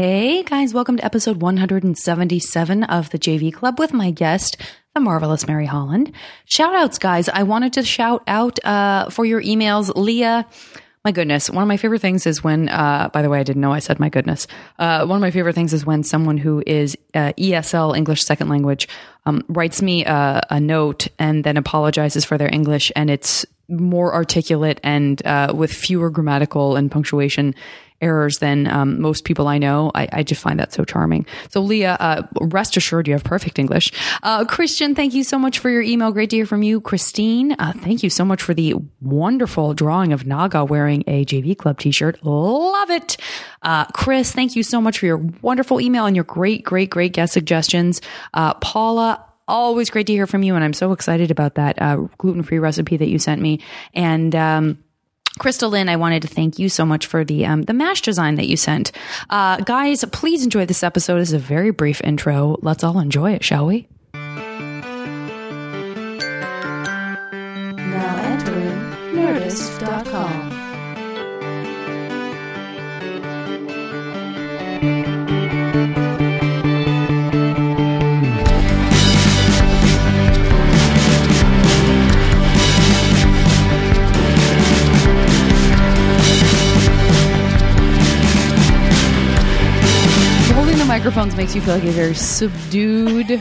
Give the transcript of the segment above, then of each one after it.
Hey guys, welcome to episode 177 of the JV Club with my guest, the marvelous Mary Holland. Shout outs, guys. I wanted to shout out uh, for your emails, Leah. My goodness, one of my favorite things is when, uh, by the way, I didn't know I said my goodness. Uh, one of my favorite things is when someone who is uh, ESL, English second language, um, writes me a, a note and then apologizes for their English and it's more articulate and uh, with fewer grammatical and punctuation errors than um, most people I know. I, I, just find that so charming. So, Leah, uh, rest assured you have perfect English. Uh, Christian, thank you so much for your email. Great to hear from you. Christine, uh, thank you so much for the wonderful drawing of Naga wearing a JV Club t shirt. Love it. Uh, Chris, thank you so much for your wonderful email and your great, great, great guest suggestions. Uh, Paula, always great to hear from you. And I'm so excited about that uh, gluten free recipe that you sent me. And, um, Crystal Lynn, I wanted to thank you so much for the um, the mash design that you sent. Uh, guys, please enjoy this episode. It's a very brief intro. Let's all enjoy it, shall we? Now entering Nerdist.com. microphones makes you feel like a very subdued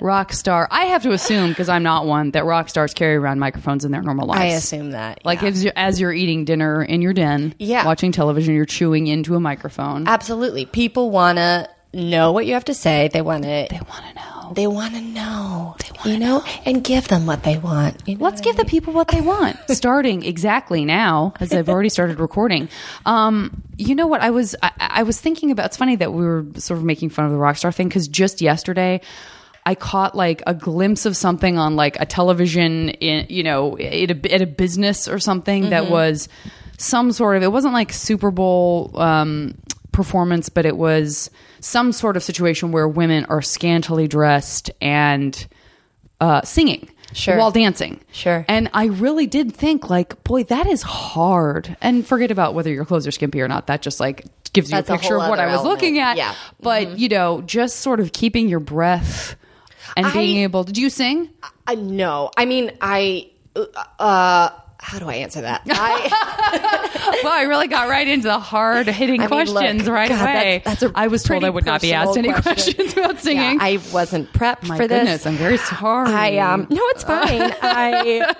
rock star. I have to assume because I'm not one that rock stars carry around microphones in their normal lives. I assume that. Like yeah. you're, as you're eating dinner in your den, Yeah. watching television, you're chewing into a microphone. absolutely, people want to know what you have to say. They want it. They want to know. They want to know. They want you know, and give them what they want. you know Let's give I the people what they want. Starting exactly now, as I've already started recording. Um, you know what? I was I, I was thinking about. It's funny that we were sort of making fun of the rock star thing because just yesterday. I caught like a glimpse of something on like a television in you know at a, at a business or something that was some sort of it wasn't like Super Bowl um, performance, but it was some sort of situation where women are scantily dressed and uh, singing Sure. while dancing. Sure. And I really did think like, boy, that is hard. And forget about whether your clothes are skimpy or not. That just like gives you That's a a picture whole of what I was looking at. Yeah. But you know, just sort of keeping your breath and being I- able. Did you sing? Uh, no, I mean, I. Uh, how do I answer that? I, well, I really got right into the hard hitting I mean, look, questions right God, away. that's- that's a I was told I would not be asked any question. questions about singing. yeah, I wasn't prepped My for this. goodness, I'm very sorry. I um no, it's fine. I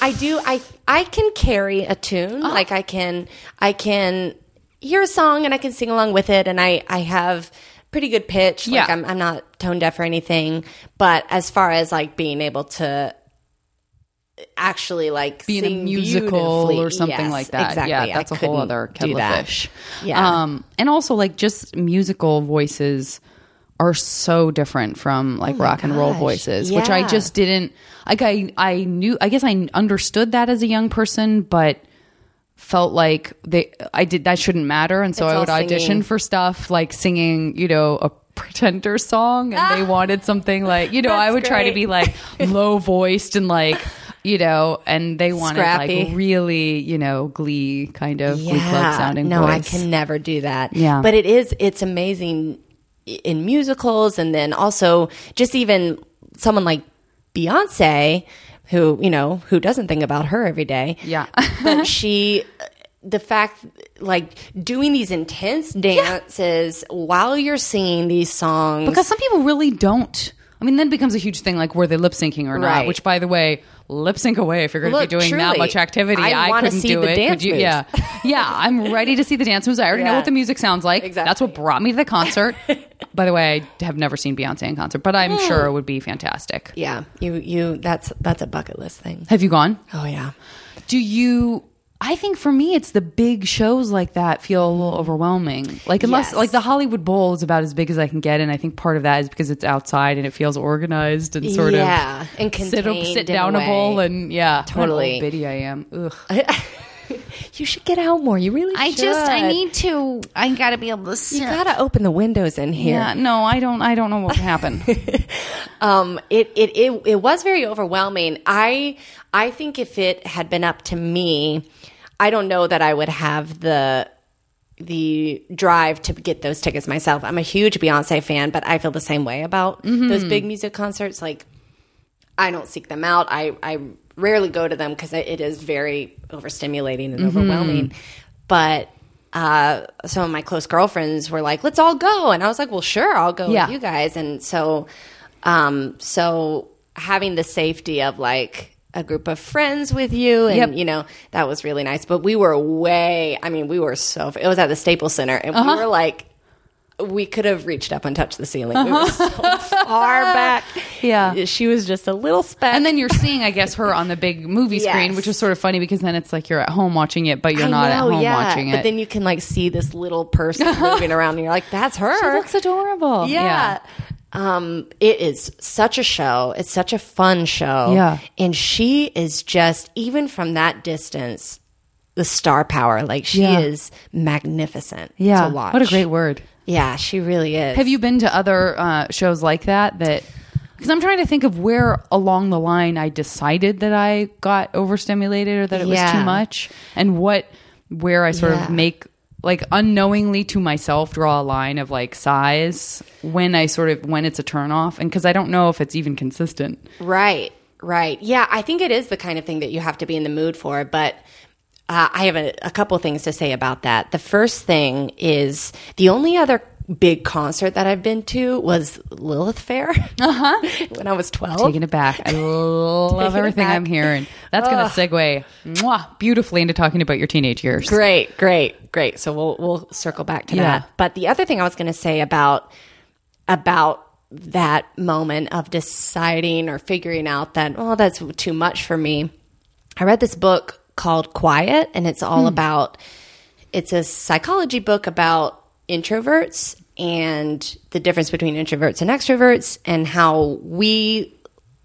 I do I I can carry a tune. Uh-huh. Like I can I can hear a song and I can sing along with it and I I have pretty good pitch. Like Yeah. I'm I'm not tone deaf or anything. But as far as like being able to actually like be in a musical or something yes, like that. Exactly. Yeah, that's a whole other kettle of fish. Yeah. Um, and also like just musical voices are so different from like rock and roll Oh gosh. voices, which I just didn't like I I knew I guess I understood that as a young person, but felt like they I did that shouldn't matter and so It's I would audition singing. for stuff like singing, you know, a pretender song and they wanted something like, you know, I would try to be like low voiced and like you know, and they wanted Scrappy. like really, you know, glee kind of glee club sounding no, voice. I can never do that. Yeah. but it is it's amazing in musicals, and then also just even someone like Beyonce, who you know who doesn't think about her every day. Yeah. but she. The fact, like doing these intense dances while you're singing these songs, because some people really don't. I mean, then it becomes a huge thing, like were they lip syncing or not? Right. Which, by the way, lip sync away if you're going to be doing that much activity. I I, couldn't see do the it. Could you? moves. Yeah, yeah. I'm ready to see the dance moves. I already know what the music sounds like. Exactly. That's what brought me to the concert. by the way, I have never seen Beyonce in concert, but I'm hmm. sure it would be fantastic. yeah, you you that's that's a bucket list thing. Have you gone? Oh yeah, Do you? I think for me, it's the big shows like that feel a little overwhelming. Like unless Yes. like the Hollywood Bowl is about as big as I can get, and I think part of that is because it's outside and it feels organized and sort Yeah, of yeah and sit, contained sit a downable and yeah, Totally. An I am. Ugh. you should get out more. You really. Should. I just I need to. I got to be able to sit. You gotta open the windows in here. yeah, no, I don't. I don't know what happened. Um, it, it it it was very overwhelming. I I think if it had been up to me, I don't know that I would have the the drive to get those tickets myself. I'm a huge Beyonce fan, but I feel the same way about those big music concerts. Like, I don't seek them out. I, I rarely go to them because it is very overstimulating and overwhelming. But uh, some of my close girlfriends were like, "Let's all go," and I was like, "Well, sure, I'll go Yeah. with you guys." And so, um, so having the safety of like a group of friends with you, and Yep. you know, that was really nice. But we were way. I mean, we were so. It was at the Staples Center, and Uh-huh. we were like. We could have reached up and touched the ceiling. We were so far back. Uh-huh. Yeah. she was just a little speck. And then you're seeing, I guess, her on the big movie screen, which is sort of funny because then it's like you're at home watching it, but you're I not at home yeah. watching it. But then you can like see this little person moving around, and you're like, "That's her." she looks adorable. yeah. Um, it is such a show. It's such a fun show. Yeah. And she is just, even from that distance, the star power. Like she Yeah. is magnificent Yeah. to watch. What a great word. Yeah, she really is. Have you been to other uh, shows like that? That because I'm trying to think of where along the line I decided that I got overstimulated or that it was too much, and what where I sort Yeah. of make like unknowingly to myself draw a line of like size when I sort of when it's a turn off, and because I don't know if it's even consistent. Right, right. Yeah, I think it is the kind of thing that you have to be in the mood for. But uh, I have a, a couple things to say about that. The first thing is the only other big concert that I've been to was Lilith Fair uh-huh. when I was 12. Taking it back, I love everything. I'm hearing. That's going to segue mwah, beautifully into talking about your teenage years. Great, great, great. So we'll we'll circle back to Yeah. that. But the other thing I was going to say about about that moment of deciding or figuring out that oh that's too much for me. I read this book called Quiet and it's all hmm. about it's a psychology book about introverts and the difference between introverts and extroverts and how we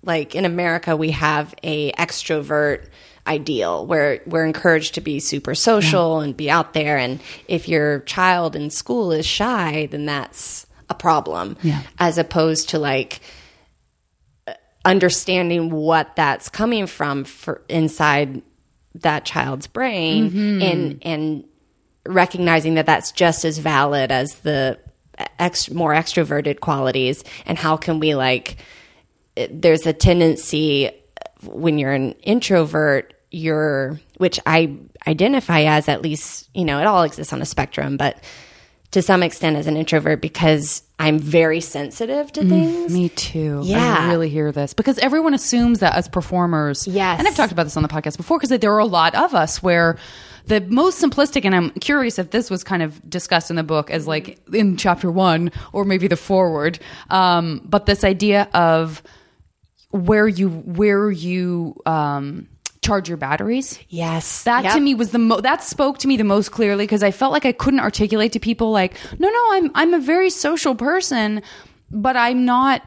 like in America we have a extrovert ideal where we're encouraged to be super social and be out there and if your child in school is shy then that's a problem. Yeah. as opposed to like understanding what that's coming from for inside that child's brain mm-hmm. and and recognizing that that's just as valid as the ex- more extroverted qualities. And how can we like there's a tendency when you're an introvert you're which i identify as at least you know it all exists on a spectrum but to some extent as an introvert because i'm very sensitive to things Me too. Yeah. I really hear this because everyone assumes that as performers. Yes. And I've talked about this on the podcast before because there are a lot of us where the most simplistic, and I'm curious if this was kind of discussed in the book as like in chapter one or maybe the forward. Um, but this idea of where you, where you, um, charge your batteries. yes That Yep. to me was the mo- that spoke to me the most clearly because I felt like I couldn't articulate to people like, no, no, I'm I'm a very social person, but I'm not.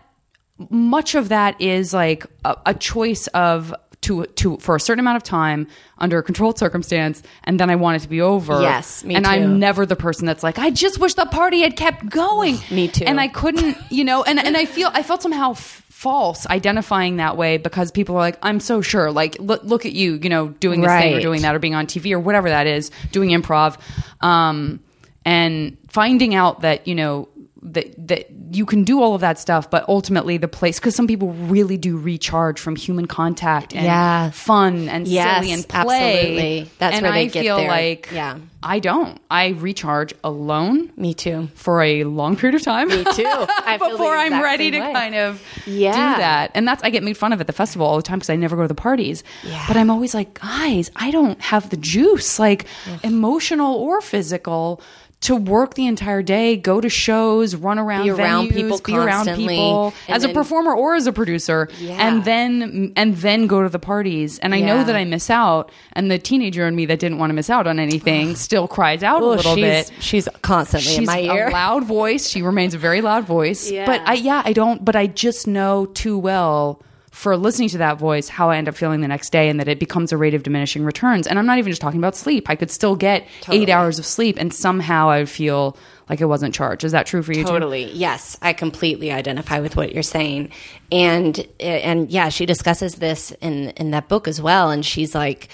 Much of that is like a, a choice of to to for a certain amount of time under a controlled circumstance, and then I want it to be over. Yes, me and too. I'm never the person that's like, I just wish the party had kept going. Me too. And I couldn't, you know, and and I feel I felt somehow. F- false identifying that way because people are like i'm so sure. Like look, look at you you know doing this thing or doing that or being on tv or whatever that is doing improv um and finding out that you know that that you can do all of that stuff but ultimately the place because some people really do recharge from human contact and Yeah. fun and Yes, silly and play absolutely. That's and where they i get feel there. like Yeah. i don't i recharge alone me too for a long period of time. Me too. I feel Before I'm ready to way. kind of Yeah. do that. And that's, I get made fun of at the festival all the time because I never go to the parties. Yeah. But I'm always like, guys, I don't have the juice, like emotional or physical. To work the entire day, go to shows, run around, Be around venues, people be around people as a performer or as a producer, Yeah. and then and then go to the parties. And I know that I miss out, and the teenager in me that didn't want to miss out on anything still cries out a little she's, bit she's constantly in my ear a loud voice. She remains a very loud voice. Yeah. But I yeah, I don't but I just know too well for listening to that voice how I end up feeling the next day and that it becomes a rate of diminishing returns. And I'm not even just talking about sleep. I could still get 8 hours of sleep and somehow I would feel like it wasn't charged. Is that true for you too? Totally. Yes, I completely identify with what you're saying. And and yeah, she discusses this in in that book as well and she's like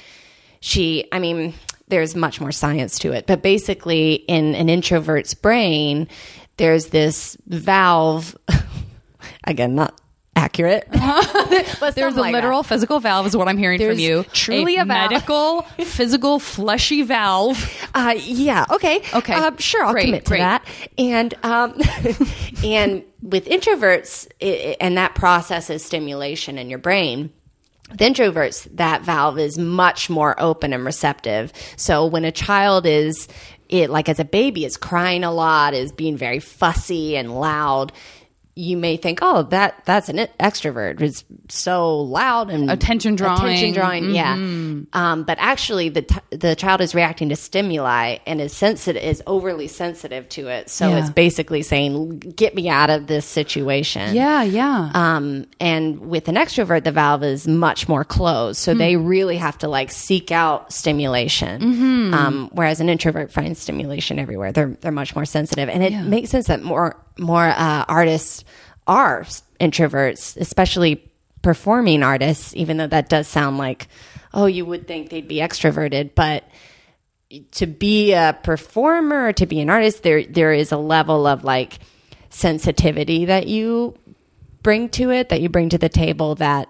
she I mean, there's much more science to it. But basically, in an introvert's brain, there's this valve. again, not accurate. but There's a like that. literal physical valve, is what I'm hearing There's from you. truly a valve. medical, physical, fleshy valve. Uh, yeah. Okay. Okay. Um, sure, I'll Great, commit to great. that. And um, and with introverts, i i- and that process is stimulation in your brain. With introverts, that valve is much more open and receptive. So when a child is, it like as a baby, is crying a lot, is being very fussy and loud. You may think, oh, that that's an extrovert. It's so loud and Attention drawing. Mm-hmm. Attention drawing, yeah. Um, but actually, the t- the child is reacting to stimuli and is sensitive, is overly sensitive to it. So Yeah. it's basically saying, "Get me out of this situation." Yeah, yeah. Um, and with an extrovert, the valve is much more closed, so they really have to like seek out stimulation. Um, whereas an introvert finds stimulation everywhere. They're they're much more sensitive, and it makes sense that more more uh, artists are introverts, especially performing artists. Even though that does sound like, oh, you would think they'd be extroverted, but to be a performer to be an artist there there is a level of like sensitivity that you bring to it that you bring to the table that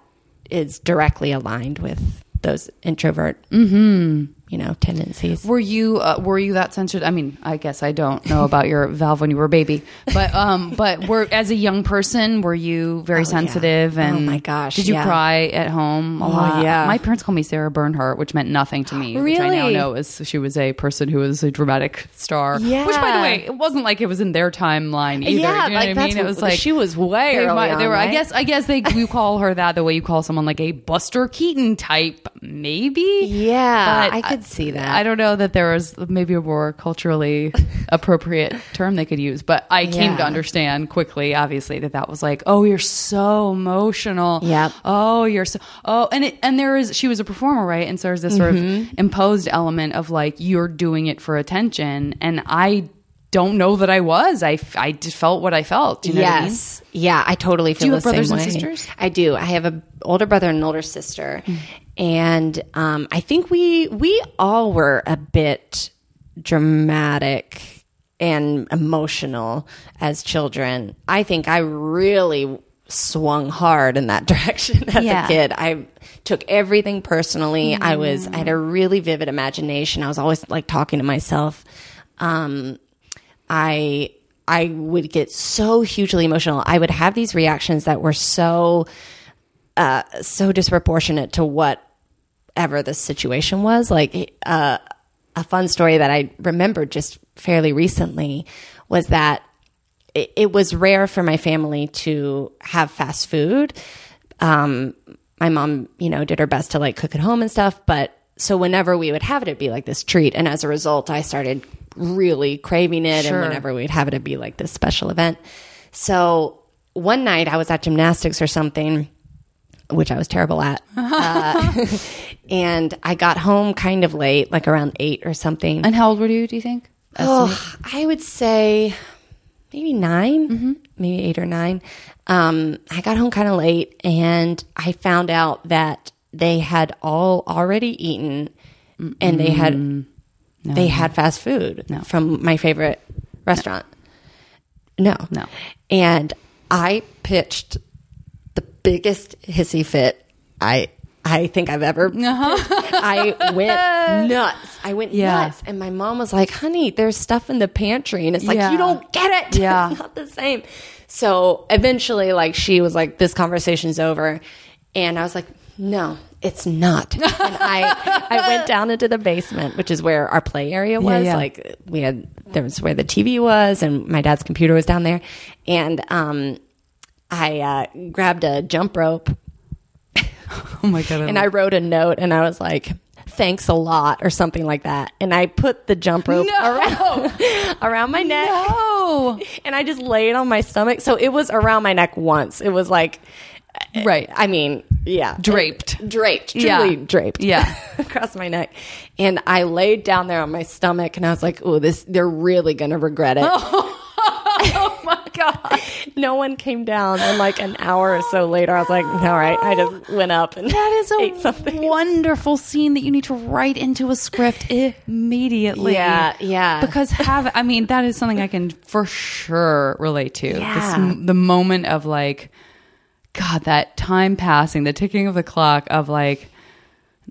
is directly aligned with those introvert mm-hmm. You know tendencies Were you uh, were you that sensitive? I mean, I guess I don't know about your valve when you were a baby, but um, but were as a young person, were you very sensitive? Oh, And my gosh, did you yeah. cry at home? A lot? yeah. My parents called me Sarah Bernhardt, which meant nothing to me. Which I now know is she was a person who was a dramatic star. Yeah. Which, by the way, it wasn't like it was in their timeline either. yeah you know like what I mean? It was like she was way they, might- they were. I guess. I guess they you call her that the way you call someone like a Buster Keaton type, maybe. Yeah, But I could see that. I don't know that there was maybe a more culturally appropriate term they could use, but I came to understand quickly, obviously, that that was like, oh, you're so emotional. Yeah. Oh, you're so. Oh, and it and there is. She was a performer, right? And so there's this sort Mm-hmm. of imposed element of like you're doing it for attention, and I don't know that I was. I, just felt what I felt. You know what I mean? yes yeah i totally feel you the have brothers same and way. sisters? i do i have a older brother and an older sister and um, i think we we all were a bit dramatic and emotional as children. I think i really swung hard in that direction as Yeah. a kid. I took everything personally. I was i had a really vivid imagination. I was always like talking to myself. Um, I I would get so hugely emotional. I would have these reactions that were so uh, so disproportionate to whatever the situation was. Like uh, a fun story that I remembered just fairly recently was that it, it was rare for my family to have fast food. Um, my mom, you know, did her best to like cook at home and stuff, but so whenever we would have it, it'd be like this treat. And as a result, I started really craving it. Sure. And whenever we'd have it, it'd be like this special event. So one night I was at gymnastics or something, which I was terrible at. uh, and I got home kind of late, like around eight or something. And how old were you? Do you think? Oh, I would say maybe 9 maybe eight or nine. Um, I got home kind of late and I found out that they had all already eaten and they had they had fast food from my favorite restaurant. No. No. And I pitched biggest hissy fit I I think I've ever. I went nuts. I went Yeah. nuts, and my mom was like, "Honey, there's stuff in the pantry," and it's like Yeah. you don't get it. Yeah. it's not the same. So eventually, like she was like, "This conversation's over," and I was like, "No." It's not. And I I went down into the basement, which is where our play area was. yeah. Like we had there was where the TV was and my dad's computer was down there. And um I uh, grabbed a jump rope Oh my god! and I wrote a note and I was like, thanks a lot or something like that. And I put the jump rope around, around my neck no, and I just laid on my stomach. So it was around my neck once. It was like, right? I mean, yeah. Draped. Draped. Yeah. Draped. Yeah. across my neck. And I laid down there on my stomach and I was like, oh, this, they're really going to regret it. oh god! no one came down. And like an hour or so later, I was like, all right, I just went up and That is ate a something. wonderful scene that you need to write into a script immediately. Yeah, yeah. Because have I mean that is something I can for sure relate to. Yeah. m- the moment of like, God, that time passing, the ticking of the clock of like,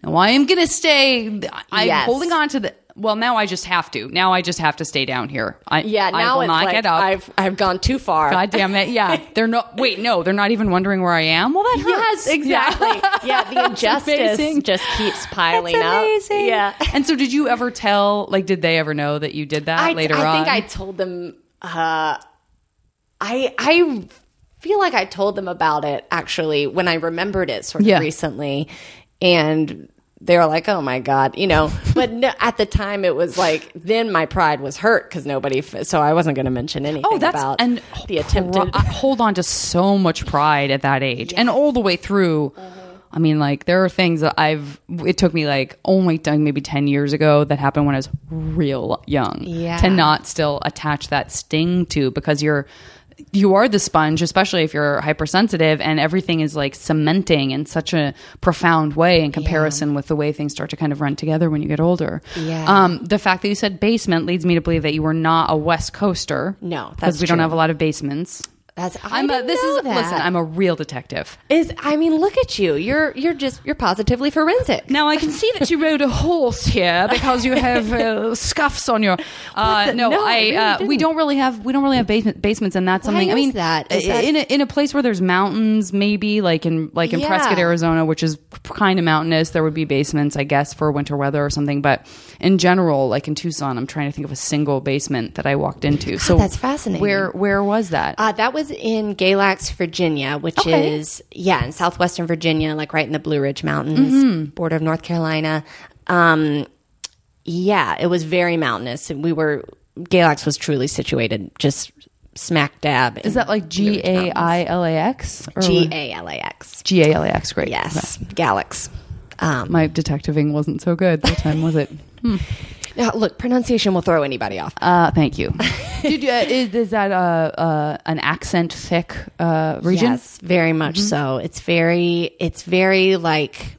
no, I am gonna stay. I'm Yes. holding on to the. Well, now I just have to. Now I just have to stay down here. I, Yeah, I now will it's not like get up. I've I've gone too far. God damn it! Yeah, they're not. Wait, no, they're not even wondering where I am. Well, that Yes, hurts. exactly. Yeah, the injustice amazing. just keeps piling That's up. Yeah. And so, did you ever tell? Like, did they ever know that you did that I, later I on? think I told them. Uh, I I feel like I told them about it actually when I remembered it sort of Yeah. recently, and they were like, "Oh my god," you know. But no, at the time, it was like then my pride was hurt because nobody. f- So I wasn't going to mention oh, anything Oh, that's about and the attempted. pri- hold on to so much pride at that age, and all the way through. Mm-hmm. I mean, like there are things that I've. It took me like oh only like, maybe ten years ago that happened when I was real young. Yeah. To not still attach that sting to because you're. You are the sponge, especially if you're hypersensitive, and everything is like cementing in such a profound way in comparison with the way things start to kind of run together when you get older. Yeah. Um, the fact that you said basement leads me to believe that you were not a West Coaster. No, because that's we don't have a lot of basements. That's I I'm a, this is that. listen. I'm a real detective. is I mean, look at you. You're you're just you're positively forensic. Now I can see that you rode a horse here because you have uh, scuffs on your. Uh, the- no, no, I really uh, we don't really have we don't really have basement, basements, and that's Why something. I mean, that? Is that- in a, in a place where there's mountains, maybe like in like in Yeah. Prescott, Arizona, which is kind of mountainous, there would be basements, I guess, for winter weather or something. But in general, like in Tucson, I'm trying to think of a single basement that I walked into. So that's fascinating. Where where was that? Uh, that was in Galax, Virginia, which Okay. is yeah, in southwestern Virginia, like right in the Blue Ridge Mountains, Mm-hmm. border of North Carolina. Um, yeah, it was very mountainous. And we were Galax was truly situated just smack dab. is that like G A I L A X? or- G A L A X? G A L A X? Great. Yes, Galax. Um, My detectiving wasn't so good. What time was it? now, look, pronunciation will throw anybody off. Uh, thank you. Did you, uh, is, is that uh, uh, an accent thick uh, region? Yes, very much so. It's very, it's very like.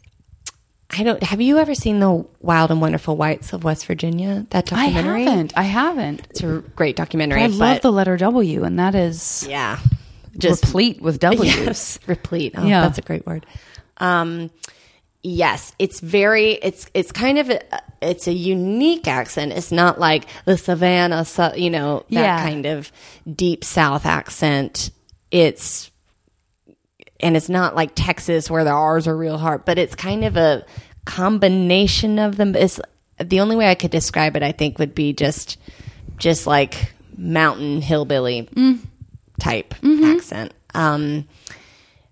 I don't. Have you ever seen the Wild and Wonderful Whites of West Virginia? That documentary. I documentary. haven't. I haven't. It's a great documentary. I but love the letter W, and that is yeah, just replete with W's. yes, replete. Oh, Yeah. that's a great word. Um, yes, it's very. It's it's kind of a, it's a unique accent. It's not like the Savannah, you know, that Yeah. kind of deep South accent. It's and it's not like Texas where the R's are real hard, but it's kind of a combination of them. It's the only way I could describe it. I think would be just just like mountain hillbilly type accent. Um,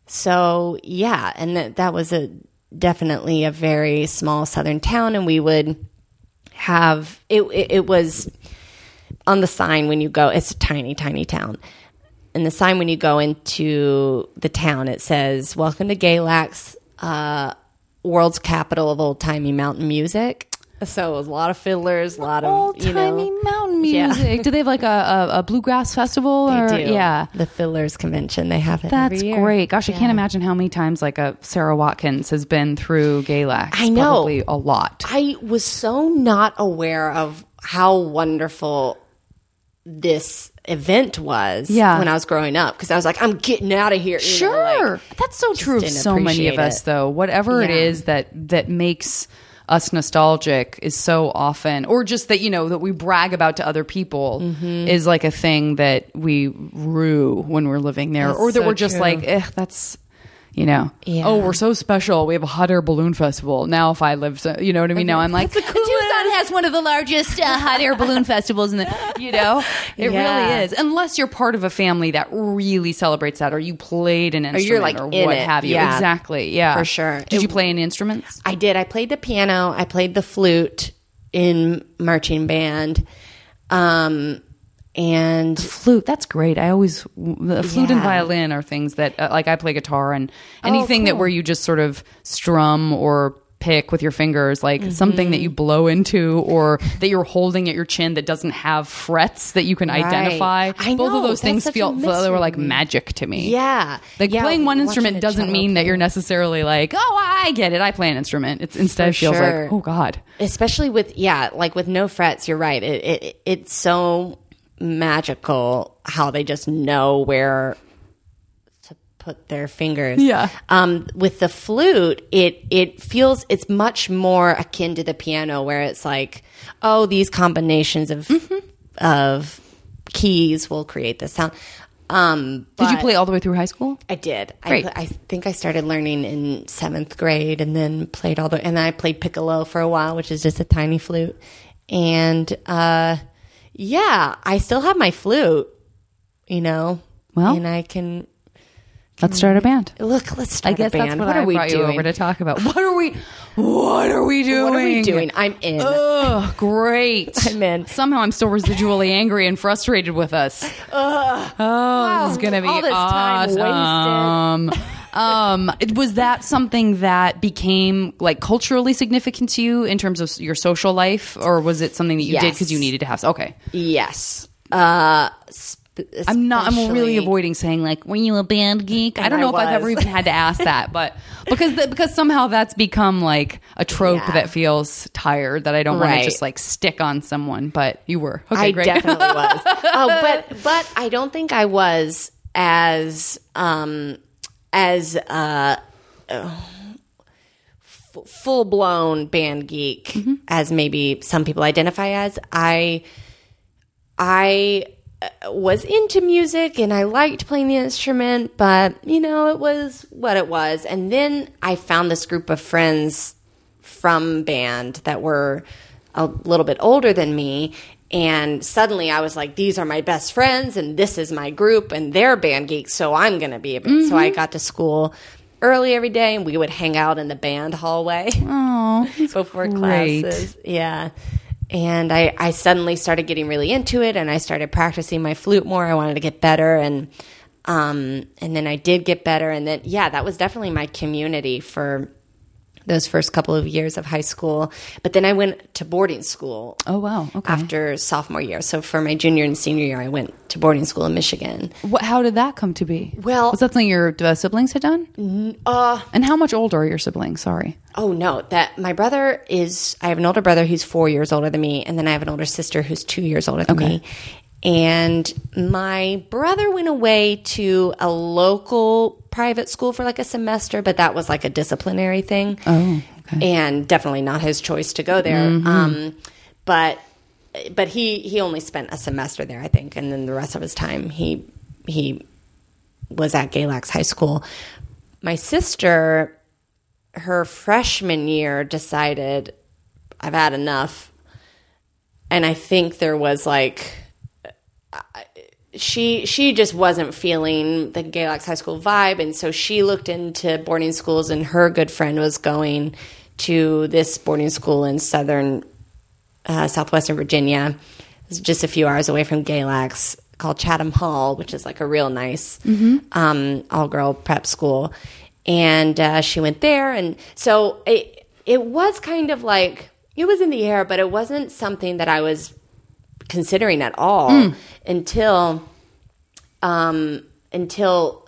so yeah, and that that was a definitely a very small southern town, and we would have it. It, it was on the sign when you go. It's a tiny, tiny town. And the sign when you go into the town, it says, "Welcome to Galax, uh, world's capital of old timey mountain music." So a lot of fiddlers, a lot of Old you know, timey mountain Yeah. music. Do they have like a, a, a bluegrass festival? They or, do. Yeah. the Fiddlers Convention. They have it. That's great. Gosh, I can't imagine how many times like a Sara Watkins has been through Galax. I know. Probably a lot. I was so not aware of how wonderful this event was Yeah. when I was growing up because I was like, I'm getting out of here. you know, Sure. like- That's so true of so many of us it. though. Whatever it Yeah. is that that makes us nostalgic is so often or just that you know that we brag about to other people Mm-hmm. is like a thing that we rue when we're living there That's or that so we're just true. like eh, that's you know Yeah. oh we're so special we have a hot air balloon festival now if i live so, you know what i mean now i'm like That's the coolest. Has one of the largest uh, hot air balloon festivals in the you know it Yeah. really is unless you're part of a family that really celebrates that or you played an instrument or, you're, like, or in what it. have you Yeah. exactly yeah For sure. did you play any instruments I did. I played the piano. I played the flute in marching band. Um, and flute that's great i always the flute and violin are things that uh, like i play guitar and anything that cool. where you just sort of strum or pick with your fingers, like mm-hmm. something that you blow into or that you're holding at your chin that doesn't have frets that you can identify. I Both know, of those things feel they were like magic to me. Yeah. Like Yeah, playing one instrument doesn't mean that you're necessarily like, oh, I get it. I play an instrument. It's instead For feels sure. like, oh God. especially with yeah like with no frets you're right it, it it's so magical how they just know where put their fingers Yeah. um with the flute it it feels it's much more akin to the piano where it's like oh these combinations of of keys will create this sound um Did you play all the way through high school? I did. I, Great. pl- I think I started learning in seventh grade, and then played all the. And then I played piccolo for a while, which is just a tiny flute. And uh, yeah, I still have my flute. You know, Well- and I can Let's start a band. look. Let's I start guess a band. that's what, what I are we brought you doing? over to talk about. What are we? What are we doing? What are we doing? I'm in. Ugh, great. I'm in. Somehow I'm still residually angry and frustrated with us. oh, this is gonna be all this time awesome. um, it- was that something that became like culturally significant to you in terms of your social life, or was it something that you did because you needed to have? Okay, yes. Uh, sp- I'm not. I'm really avoiding saying like, "Were you a band geek?" I don't I know if I've ever even had to ask that, but because the, because somehow that's become like a trope Yeah. that feels tired that I don't want to just like stick on someone. But you were. Okay, I great. definitely was. Oh, but but I don't think I was as um as uh f- full blown band geek Mm-hmm. as maybe some people identify as. I I was into music and I liked playing the instrument, but you know, it was what it was. And then I found this group of friends from band that were a little bit older than me. And suddenly I was like, these are my best friends, and this is my group, and they're band geeks, so I'm going to be a band. So I mm-hmm. got to school early every day, and we would hang out in the band hallway before great. classes. Yeah. And I, I suddenly started getting really into it and I started practicing my flute more. I wanted to get better and um and then I did get better and then yeah, that was definitely my community for those first couple of years of high school. But then I went to boarding school Oh wow. Okay. after sophomore year. So for my junior and senior year I went to boarding school in Michigan. What, how did that come to be? Well- was that something your uh, siblings had done? Uh And how much older are your siblings? Sorry. Oh no, that my brother is. I have an older brother who's four years older than me, and then I have an older sister who's two years older than me. And my brother went away to a local private school for like a semester, but that was like a disciplinary thing. Oh, okay. and definitely not his choice to go there. Um, but but he he only spent a semester there, I think, and then the rest of his time he he was at Galax High School. My sister, her freshman year, decided I've had enough, and I think there was like she she just wasn't feeling the Galax High School vibe, and so she looked into boarding schools, and her good friend was going to this boarding school in southern uh, southwestern Virginia. It's just a few hours away from Galax, called Chatham Hall, which is like a real nice um, all girl prep school. And uh, she went there, and so it it was kind of like it was in the air, but it wasn't something that I was considering at all until um until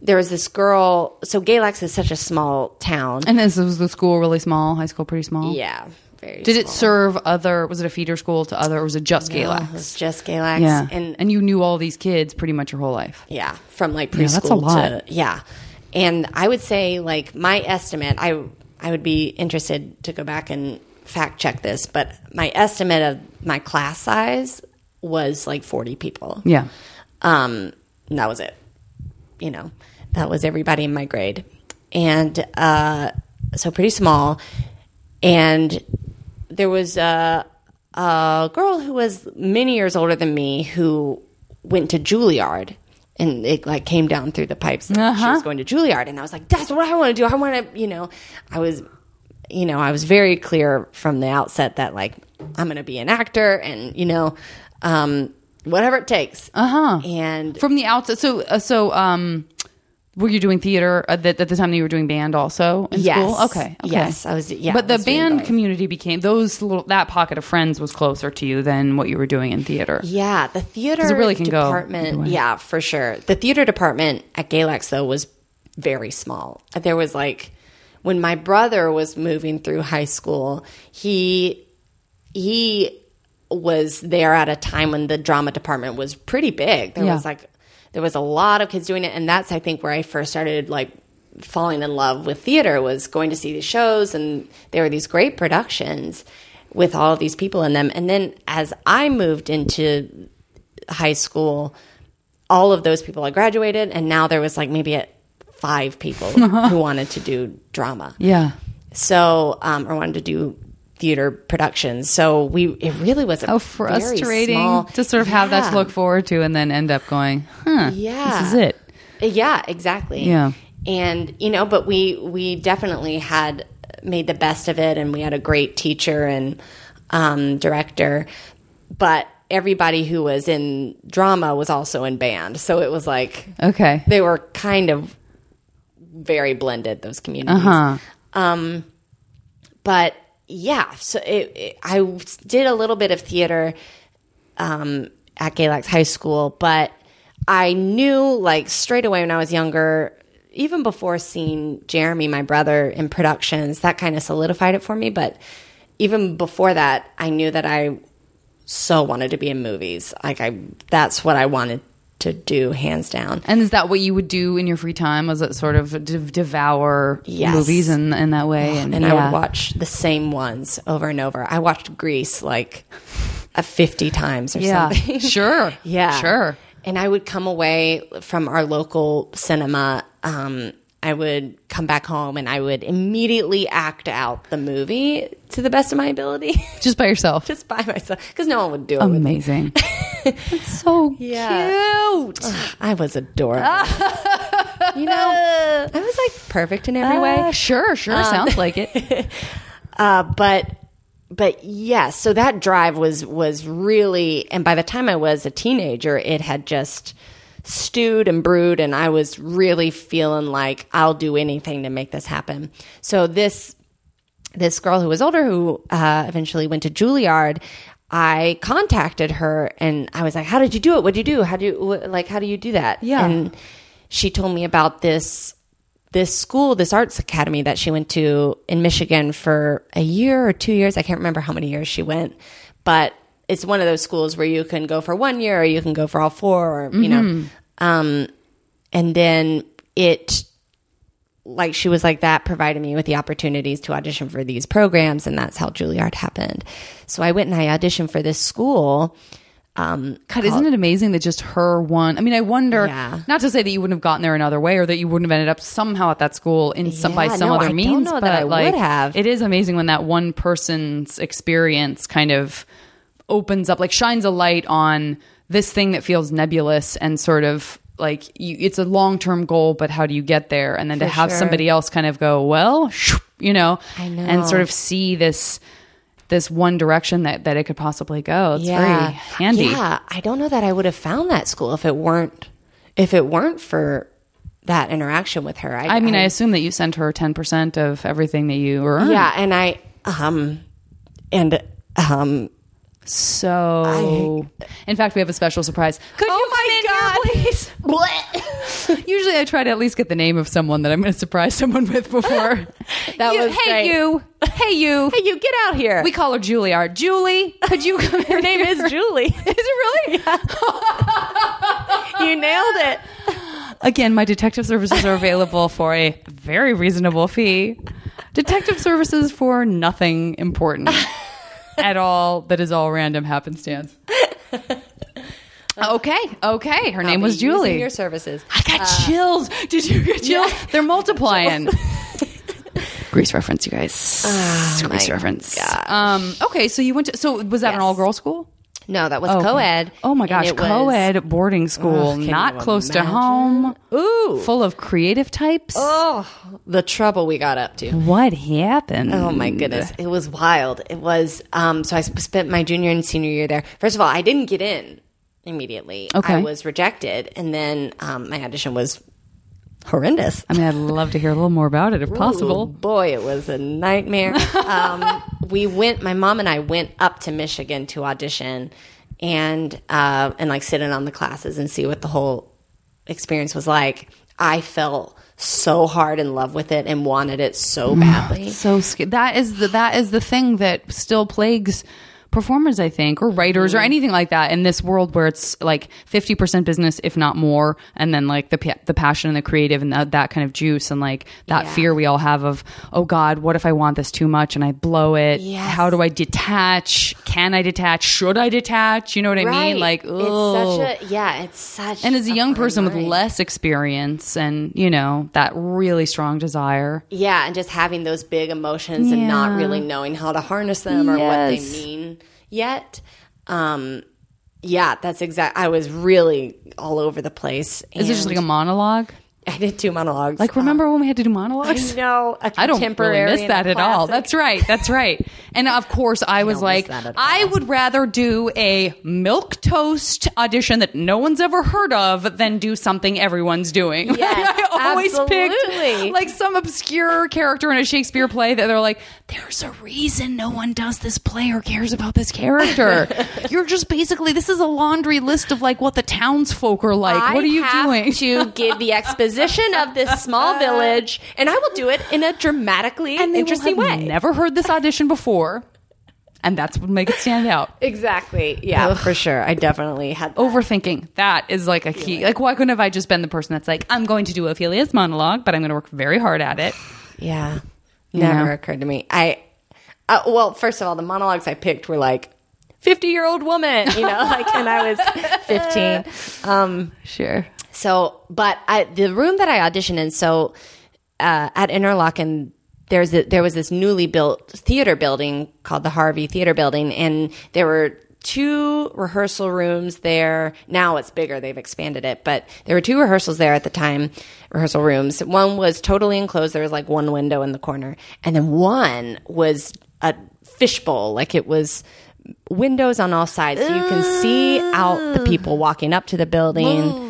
there was this girl so Galax is such a small town. And this was the school really small, high school pretty small. yeah, very Did it serve other? Was it a feeder school to other, or was it just No, Galax? it was just Galax Yeah, and and you knew all these kids pretty much your whole life. yeah, from like Yeah, preschool that's a lot. to yeah. And I would say like my estimate I I would be interested to go back and fact check this, but my estimate of my class size was like 40 people. Yeah. Um, and that was it. You know, that was everybody in my grade. And uh, so pretty small. And there was a, a girl who was many years older than me who went to Juilliard. And it like came down through the pipes. that She Uh-huh. was going to Juilliard, and I was like, "That's what I want to do. I want to, you know." I was, you know, I was very clear from the outset that like I'm going to be an actor, and you know, um, whatever it takes. Uh huh. And From the outset, so uh, so um, Were you doing theater at the, at the time that you were doing band also in Yes. school? Okay, okay. Yes, I was- yeah, but the band community became those little that pocket of friends was closer to you than what you were doing in theater. Yeah, the theater it really can go department. way. Yeah, for sure. The theater department at Galax though was very small. There was like when my brother was moving through high school, he he was there at a time when the drama department was pretty big. There Yeah. was like there was a lot of kids doing it and that's I think where I first started like falling in love with theater was going to see these shows and there were these great productions with all of these people in them. And then as I moved into high school, all of those people had graduated and now there was like maybe a, five people who wanted to do drama Yeah. so um, or wanted to do theater productions. So we it really was a Oh, frustrating small- to sort of have that to look forward to and then end up going, huh, Yeah. this is it. Yeah, exactly. Yeah. And you know, but we we definitely had made the best of it and we had a great teacher and um, director. But everybody who was in drama was also in band. So it was like Okay. they were kind of very blended those communities. Uh-huh. Um, but yeah, so it, it, I did a little bit of theater um, at Galax High School, but I knew like straight away when I was younger, even before seeing Jeremy, my brother, in productions, that kind of solidified it for me. But even before that, I knew that I so wanted to be in movies. Like I, that's what I wanted to do, hands down. And is that what you would do in your free time? Was it sort of de- devour Yes. movies in, in that way? and yeah. I would watch the same ones over and over. I watched Grease like a 50 times or Yeah. something. Sure. yeah. Sure. And I would come away from our local cinema. Um, I would come back home and I would immediately act out the movie to the best of my ability, Just by yourself. just by myself, because no one would do it. Amazing. It's so Yeah. cute. I was adorable. you know, I was like perfect in every way. Uh, sure, sure. Um, sounds like it. Uh, but but yes, so that drive was was really, and by the time I was a teenager, it had just stewed and brewed, and I was really feeling like I'll do anything to make this happen. So this this girl who was older, who uh, eventually went to Juilliard. I contacted her and I was like, "How did you do it? What did you do? How do you wh- like? How do you do that?" Yeah. and she told me about this this school, this arts academy that she went to in Michigan for a year or two years. I can't remember how many years she went, but it's one of those schools where you can go for one year or you can go for all four, or, you know. Um, and then it, like, she was like, that provided me with the opportunities to audition for these programs, and that's how Juilliard happened. So I went and I auditioned for this school. Um, God, isn't it amazing that just her one? I mean, I wonder. Yeah. Not to say that you wouldn't have gotten there another way, or that you wouldn't have ended up somehow at that school in some by some no, other I means. but that I would like, have. it is amazing when that one person's experience kind of opens up, like shines a light on this thing that feels nebulous and sort of like you, it's a long term goal, but how do you get there? And then to have sure. somebody else kind of go, well, you know, I know. and sort of see this. This one direction that, that it could possibly go. It's very handy. Yeah, I don't know that I would have found that school if it weren't if it weren't for that interaction with her. I mean, I, assume that you sent her ten percent of everything that you earn. yeah, and I um and um So, in fact, we have a special surprise. Could Oh you my come in God. here, please? Usually, I try to at least get the name of someone that I'm going to surprise someone with before. That You- was hey great. you, hey you. hey, you get out here. We call her Juilliard. Julie, could you come? her name is Julie. Is it really? you nailed it. Again, my detective services are available for a very reasonable fee. Detective services for nothing important at all. That is all random happenstance. Okay, okay. Her name I'll was be using Julie. Your services. I got chills. Did you get chills? They're multiplying. Grease reference, you guys. Grease reference. gosh. Um, okay, so you went to. So was that an all girl school? No, that was Okay. co-ed. Oh my gosh, co-ed boarding school, Ugh, not close to home. Ooh. full of creative types. Oh, the trouble we got up to. What happened? Oh my goodness, it was wild. It was. Um, so I spent my junior and senior year there. First of all, I didn't get in immediately. Okay. I was rejected, and then um, my audition was horrendous. I mean, I'd love to hear a little more about it if possible. boy, it was a nightmare. um, we went, my mom and I went up to Michigan to audition and, uh, and like sit in on the classes and see what the whole experience was like. I felt so hard in love with it and wanted it so badly. So that is the that is the thing that still plagues performers, I think, or writers, or Mm-hmm. anything like that in this world where it's like fifty percent business, if not more, and then like the the passion and the creative and that, that kind of juice and like that Yeah. fear we all have of, oh God, what if I want this too much and I blow it? Yes. How do I detach? Can I detach? Should I detach? You know what I mean? Like, it's such a, yeah, it's such and as a young fine person with less experience and you know that really strong desire Yeah, and just having those big emotions and not really knowing how to harness them or what they mean yet. Um, yeah, that's exact. I was really all over the place. is it just like a monologue I did two monologues. like remember when we had to do monologues I know a I don't really miss that at all. That's right. That's right. And of course, I, was like, miss that at I would rather do a milk toast audition that no one's ever heard of than do something everyone's doing. Yes, I always absolutely. picked like some obscure character in a Shakespeare play that they're like, there's a reason no one does this play or cares about this character. You're just basically this is a laundry list of like what the townsfolk are like. I what are you have doing? to give the exposition of this small village, and I will do it in a dramatically and interesting way. Never heard this audition before, and that's what make it stand out. exactly. Yeah, for sure. I definitely had that. Overthinking that is like a key. Like, why couldn't have I just been the person that's like, I'm going to do Ophelia's monologue, but I'm going to work very hard at it. Yeah. Never know? occurred to me. I, uh, well, first of all, the monologues I picked were like 50 year old woman, you know, like, and I was 15. Um, Sure. So, but I, the room that I auditioned in, so uh, at Interlochen, there's a, there was this newly built theater building called the Harvey Theater Building, and there were two rehearsal rooms there. Now it's bigger; they've expanded it, but there were two rehearsals there at the time. Rehearsal rooms. One was totally enclosed. There was like one window in the corner, and then one was a fishbowl, like it was windows on all sides, so you can see out the people walking up to the building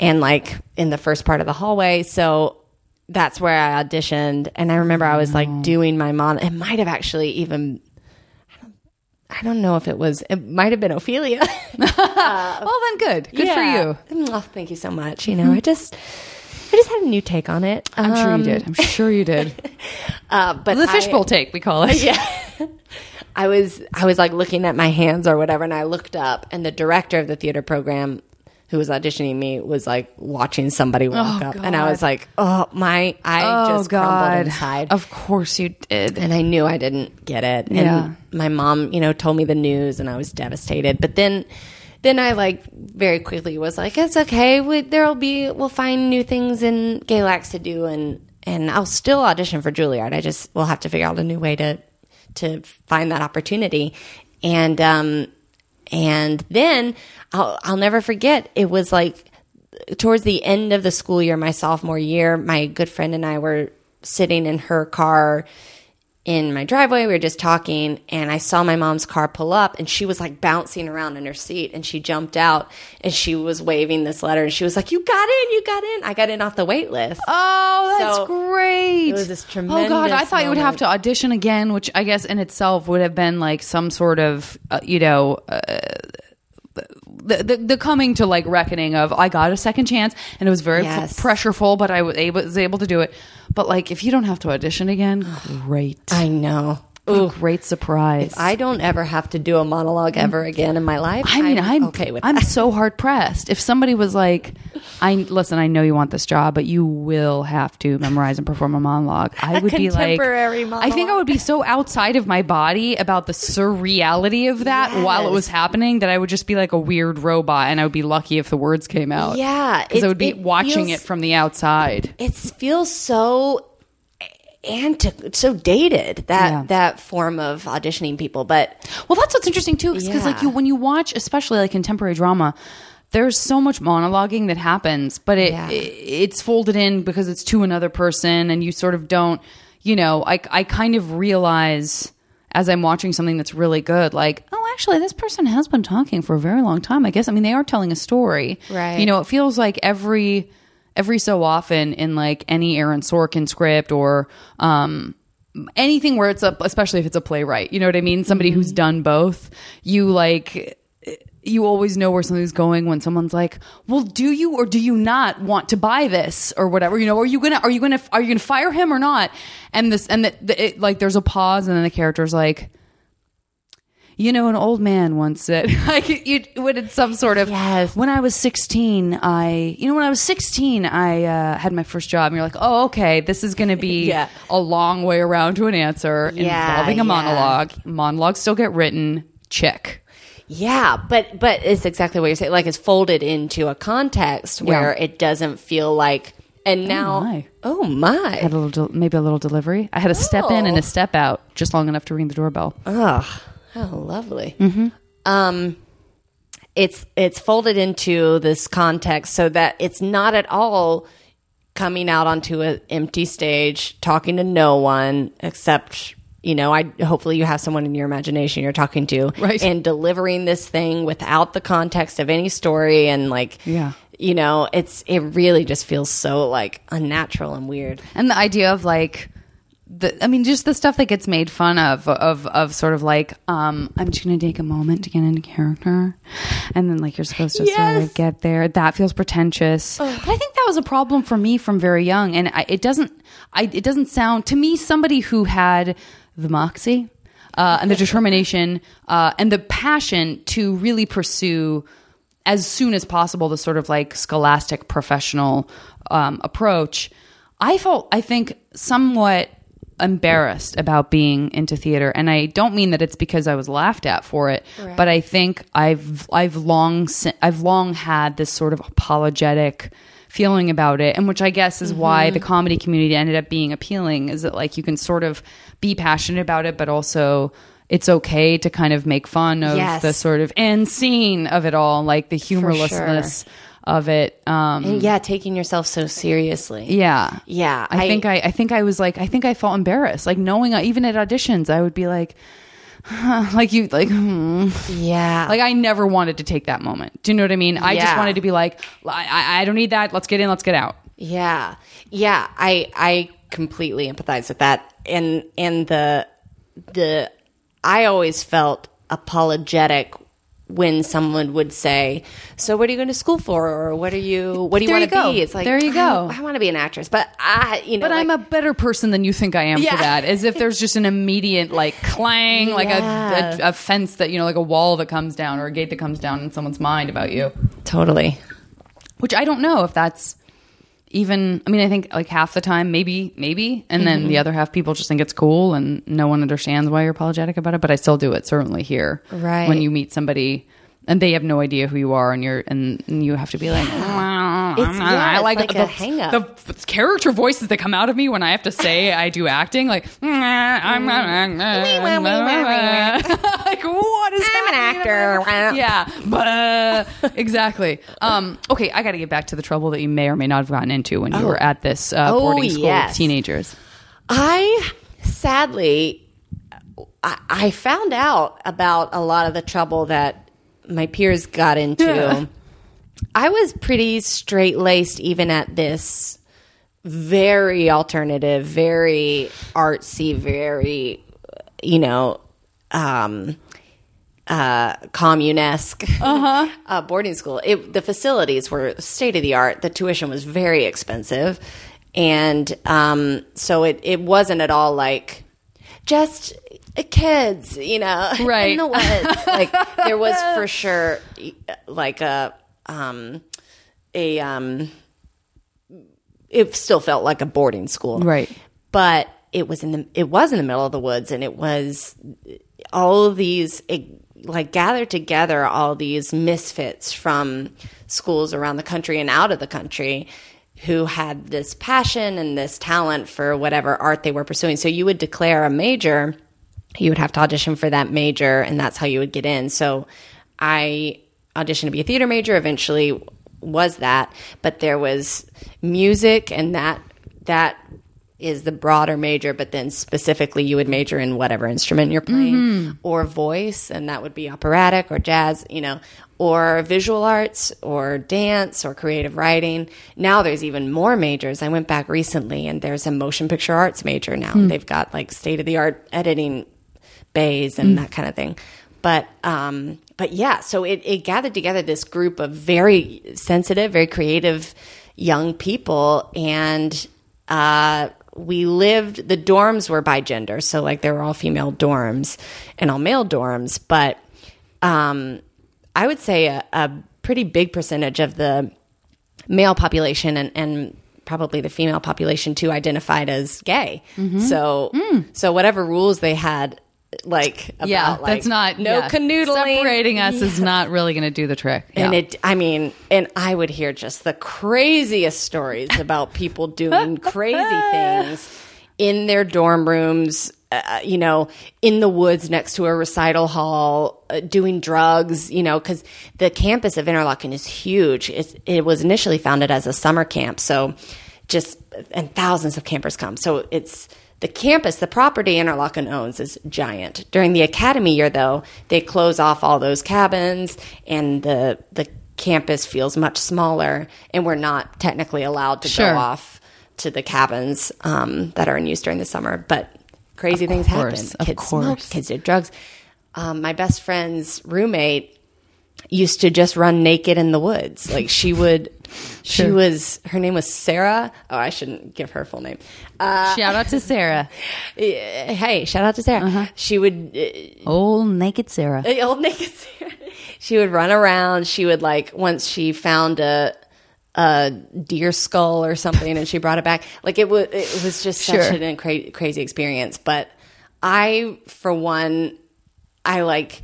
and like in the first part of the hallway. So that's where I auditioned. And I remember I was like doing my mon. It might have actually even. I don't- I don't know if it was. It might have been Ophelia. well, then good. Good for you. Oh, thank you so much. You know, I just, I just had a new take on it. I'm sure Um, you did. I'm sure you did. Uh, but The fishbowl take, we call it. yeah. I was I was like looking at my hands or whatever, and I looked up, and the director of the theater program, who was auditioning me, was like watching somebody walk Oh, up, and I was like, oh my, I Oh, just crumbled inside. Of course you did. and I knew I didn't get it. And my mom, you know, told me the news and I was devastated. But then then I like very quickly was like, it's okay. We, there'll be we'll find new things in Galax to do and and I'll still audition for Juilliard. I just will have to figure out a new way to to find that opportunity. And um and then I'll I'll never forget it was like towards the end of the school year, my sophomore year, my good friend and I were sitting in her car in my driveway. We were just talking, and I saw my mom's car pull up, and she was like bouncing around in her seat, and she jumped out, and she was waving this letter, and she was like, "You got in, you got in." I got in off the wait list. Oh, that's So, great. it was this tremendous. Oh God, I thought you would have to audition again, which I guess in itself would have been like some sort of, uh, you know, uh, the, the the coming to like reckoning of I got a second chance, and it was very Yes. f- pressureful, but I was able was able to do it. But like, if you don't have to audition again, great, I know. A great surprise. I don't ever have to do a monologue mm. ever again in my life. I mean, I'm, okay with I'm that. so hard pressed. If somebody was like, "I listen, I know you want this job, but you will have to memorize and perform a monologue," I would be like, contemporary I think I would be so outside of my body about the surreality of that while it was happening that I would just be like a weird robot, and I would be lucky if the words came out. Yeah, because I would be it watching feels- it from the outside. it feels so anti- so dated that Yeah. that form of auditioning people but Well, that's what's interesting too, because like you when you watch, especially like contemporary drama, there's so much monologuing that happens, but it, Yeah. it it's folded in because it's to another person, and you sort of don't, you know, I I kind of realize as I'm watching something that's really good, like, oh, actually, this person has been talking for a very long time. I guess I mean they are telling a story, Right. You know, it feels like every every so often in like any Aaron Sorkin script or um anything where it's a especially if it's a playwright, you know what I mean? Somebody who's done both, you like you always know where something's going when someone's like, "Well, do you or do you not want to buy this or whatever?" You know, are you gonna are you gonna are you gonna fire him or not? And this and the, like there's a pause and then the character's like, you know, an old man once said, like, you, when it's some sort of, Yes. when I was 16, I, you know, when I was 16, I uh, had my first job. And you're like, oh, okay, this is going to be Yeah. a long way around to an answer Yeah, involving a yeah. monologue. Monologues still get written. Check. Yeah, but but it's exactly what you're saying. Like it's folded into a context where it doesn't feel like. And now, my. oh my, Had a little, maybe a little delivery. I had a step in and Oh. a step out just long enough to ring the doorbell. Ugh, how lovely. Um, it's it's folded into this context so that it's not at all coming out onto an empty stage, talking to no one except you know. I hopefully you have someone in your imagination you're talking to, Right. And delivering this thing without the context of any story and like, Yeah. you know, it's it really just feels so like unnatural and weird. and the idea of like the i mean just the stuff that gets made fun of of of sort of like um i'm just gonna take a moment to get into character. And then like you're supposed to sort of get there. That feels pretentious. But i think that was a problem for me from very young. And I, it doesn't i it doesn't sound to me somebody who had the moxie uh, and the determination uh, and the passion to really pursue as soon as possible the sort of like scholastic professional um, approach i felt i think somewhat embarrassed about being into theater. And i don't mean that it's because i was laughed at for it but i think i've i've long i've long had this sort of apologetic feeling about it and which i guess is why mm-hmm. the comedy community ended up being appealing is that like you can sort of be passionate about it but also it's okay to kind of make fun of Yes. the sort of end scene of it all like the humorlessness of it um And yeah, taking yourself so seriously. yeah. Yeah, I, I- think I, I think I was like I think I felt embarrassed. Like knowing uh, even at auditions I would be like like you like hmm. Yeah, like I never wanted to take that moment. Do you know what I mean? I just wanted to be like I, I I don't need that. Let's get in. Let's get out. Yeah. Yeah, I I completely empathize with that. And and the the I always felt apologetic when someone would say, "So what are you going to school for or what are you what do you There want you to go. be?" It's like There you go. I, go. want to be an actress, but I, you know, but I'm a better person than you think I am Yeah. for that as if there's just an immediate like clang like a, a, a fence that you know like a wall that comes down or a gate that comes down in someone's mind about you totally. which I don't know if that's even I mean I think like half the time maybe maybe and then Mm-hmm. the other half people just think it's cool and no one understands why you're apologetic about it but I still do it certainly here Right. when you meet somebody and they have no idea who you are and you're and, you have to be like yeah, I it's like, like the, the f- character voices that come out of me when I have to say I do acting like I'm like what is I'm an actor. yeah but exactly. Um okay i gotta get back to the trouble that you may or may not have gotten into when you were at this uh, Oh, boarding school yes. with teenagers. I sadly, I, I found out about a lot of the trouble that my peers got into. I was pretty straight laced even at this very alternative, very artsy, very, you know, um, uh, communesque uh, boarding school. It, the facilities were state of the art. The tuition was very expensive, and um, so it it wasn't at all like just kids, you know, Right. in the woods. like there was for sure like a um, a um, it still felt like a boarding school, Right. But it was in the it was in the middle of the woods, and it was all of these it, like gathered together all these misfits from schools around the country and out of the country who had this passion and this talent for whatever art they were pursuing. So you would declare a major, you would have to audition for that major, and that's how you would get in. So I auditioned to be a theater major, eventually was that, but there was music and that that is the broader major, but then specifically you would major in whatever instrument you're playing mm-hmm. or voice, and that would be operatic or jazz, you know, or visual arts or dance or creative writing. Now there's even more majors. I went back recently and there's a motion picture arts major now. Hmm. They've got like state of the art editing bays and hmm. that kind of thing. But um, but yeah, so it, it gathered together this group of very sensitive, very creative young people, and uh, we lived. The dorms were by gender, so like they were all female dorms and all male dorms. But um, I would say a, a pretty big percentage of the male population and, and probably the female population too identified as gay. Mm-hmm. So Mm. so whatever rules they had like about yeah, like, that's not no yeah. canoodling Separating us is not really going to do the trick. and it i mean and i would hear just the craziest stories about people doing crazy things in their dorm rooms uh, you know in the woods next to a recital hall uh, doing drugs you know because the campus of interlochen is huge it's, it was initially founded as a summer camp so just and thousands of campers come so it's the campus, the property Interlochen owns is giant. During the academy year, though, they close off all those cabins, and the the campus feels much smaller, and we're not technically allowed to Sure. go off to the cabins um, that are in use during the summer. But crazy things course, happen. of Kids course. smoked, kids did drugs. Um, my best friend's roommate used to just run naked in the woods. Like she would, she was, her name was Sarah. Oh, I shouldn't give her full name. Uh, Shout out to Sarah, hey, shout out to Sarah. Uh-huh. She would, uh, old naked Sarah. uh, old naked Sarah. She would run around. She would like, once she found a, a deer skull or something and she brought it back. Like it was, it was just such Sure. an cra- crazy experience. But I, for one, I like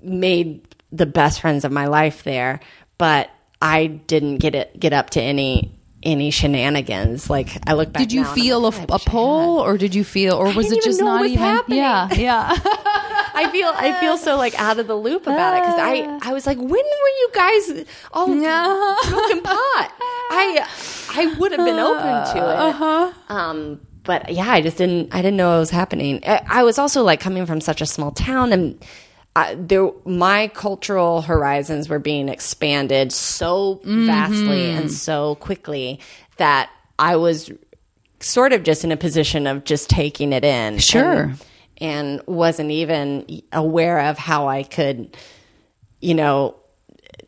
made the best friends of my life there, but I didn't get it get up to any any shenanigans. Like I look back. Did you feel like, a, a pull, or did you feel, or was it just not even? happening. Yeah, yeah. I feel I feel so like out of the loop about it because I I was like, when were you guys all smoking pot? I I would have been open to it. Uh-huh. Um, but yeah, I just didn't I didn't know it was happening. I, I was also like coming from such a small town and. I, there, my cultural horizons were being expanded so vastly Mm-hmm. and so quickly that I was sort of just in a position of just taking it in. Sure. And, and wasn't even aware of how I could, you know,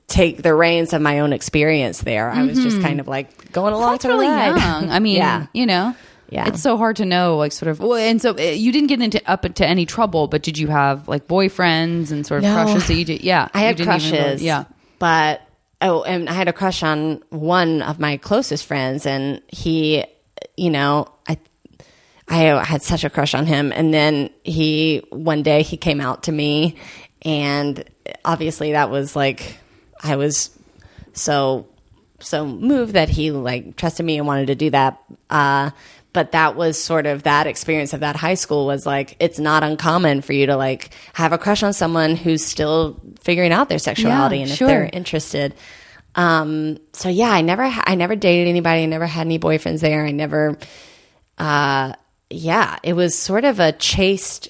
take the reins of my own experience there. I was just kind of like going along to the really ride. young. I mean, Yeah. you know, Yeah. it's so hard to know, like, sort of. Well, and so uh, you didn't get into up into any trouble, but did you have like boyfriends and sort of No. crushes that you did? Yeah, I had didn't even really- crushes. yeah, But oh, and I had a crush on one of my closest friends, and he, you know, I. I had such a crush on him, and then he one day he came out to me, and obviously that was like I was so so moved that he like trusted me and wanted to do that. Uh, but that was sort of that experience of that high school was like it's not uncommon for you to like have a crush on someone who's still figuring out their sexuality Yeah, and sure. if they're interested. Um, so yeah, I never ha- I never dated anybody. I never had any boyfriends there. I never. Uh, yeah, it was sort of a chaste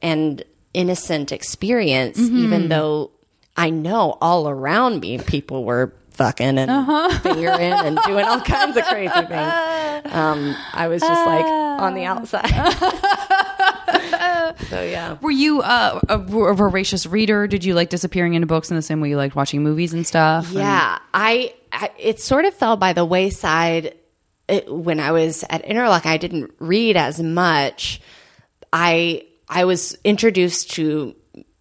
and innocent experience, Mm-hmm. even though I know all around me people were fucking and Uh-huh. fingering and doing all kinds of crazy things. Um, I was just like on the outside. so yeah. Were you uh, a, a voracious reader? Did you like disappearing into books in the same way you liked watching movies and stuff? And- Yeah, I, I it sort of fell by the wayside it, when I was at Interlochen. I didn't read as much. I I was introduced to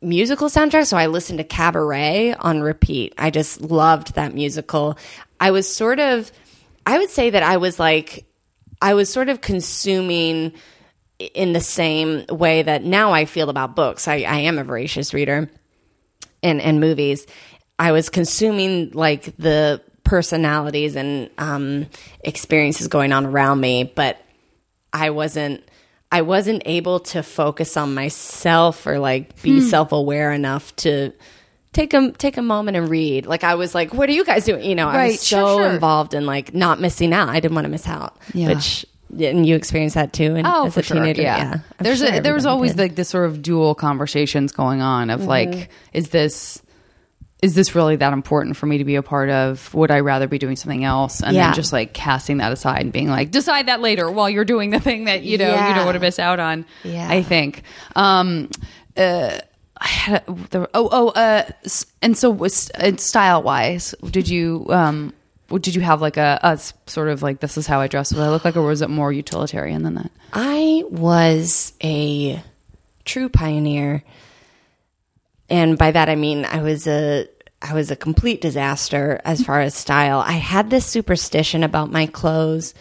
musical soundtracks, so I listened to Cabaret on repeat. I just loved that musical. I was sort of, I would say that I was like, I was sort of consuming in the same way that now I feel about books. I, I am a voracious reader and and movies, I was consuming like the personalities and um, experiences going on around me, but I wasn't. I wasn't able to focus on myself or like be self aware enough to take a take a moment and read. Like I was like, "What are you guys doing?" You know, I was so sure. involved in like not missing out. I didn't want to miss out, Yeah. which and you experienced that too. And Oh, as for a teenager, sure. Yeah. yeah. There's sure a, there was always did. Mm-hmm. like this sort of dual conversations going on of like, is this is this really that important for me to be a part of? Would I rather be doing something else? And Yeah. then just like casting that aside and being like, decide that later while you're doing the thing that you know you don't want to miss out on. Yeah. I think. Um, uh, I had a, the, oh oh uh, and so was style wise, did you um. Did you have like a, a sort of like this is how I dress? What I look like, or was it more utilitarian than that? I was a true pioneer. And by that I mean I was a I was a complete disaster as far as style. I had this superstition about my clothes,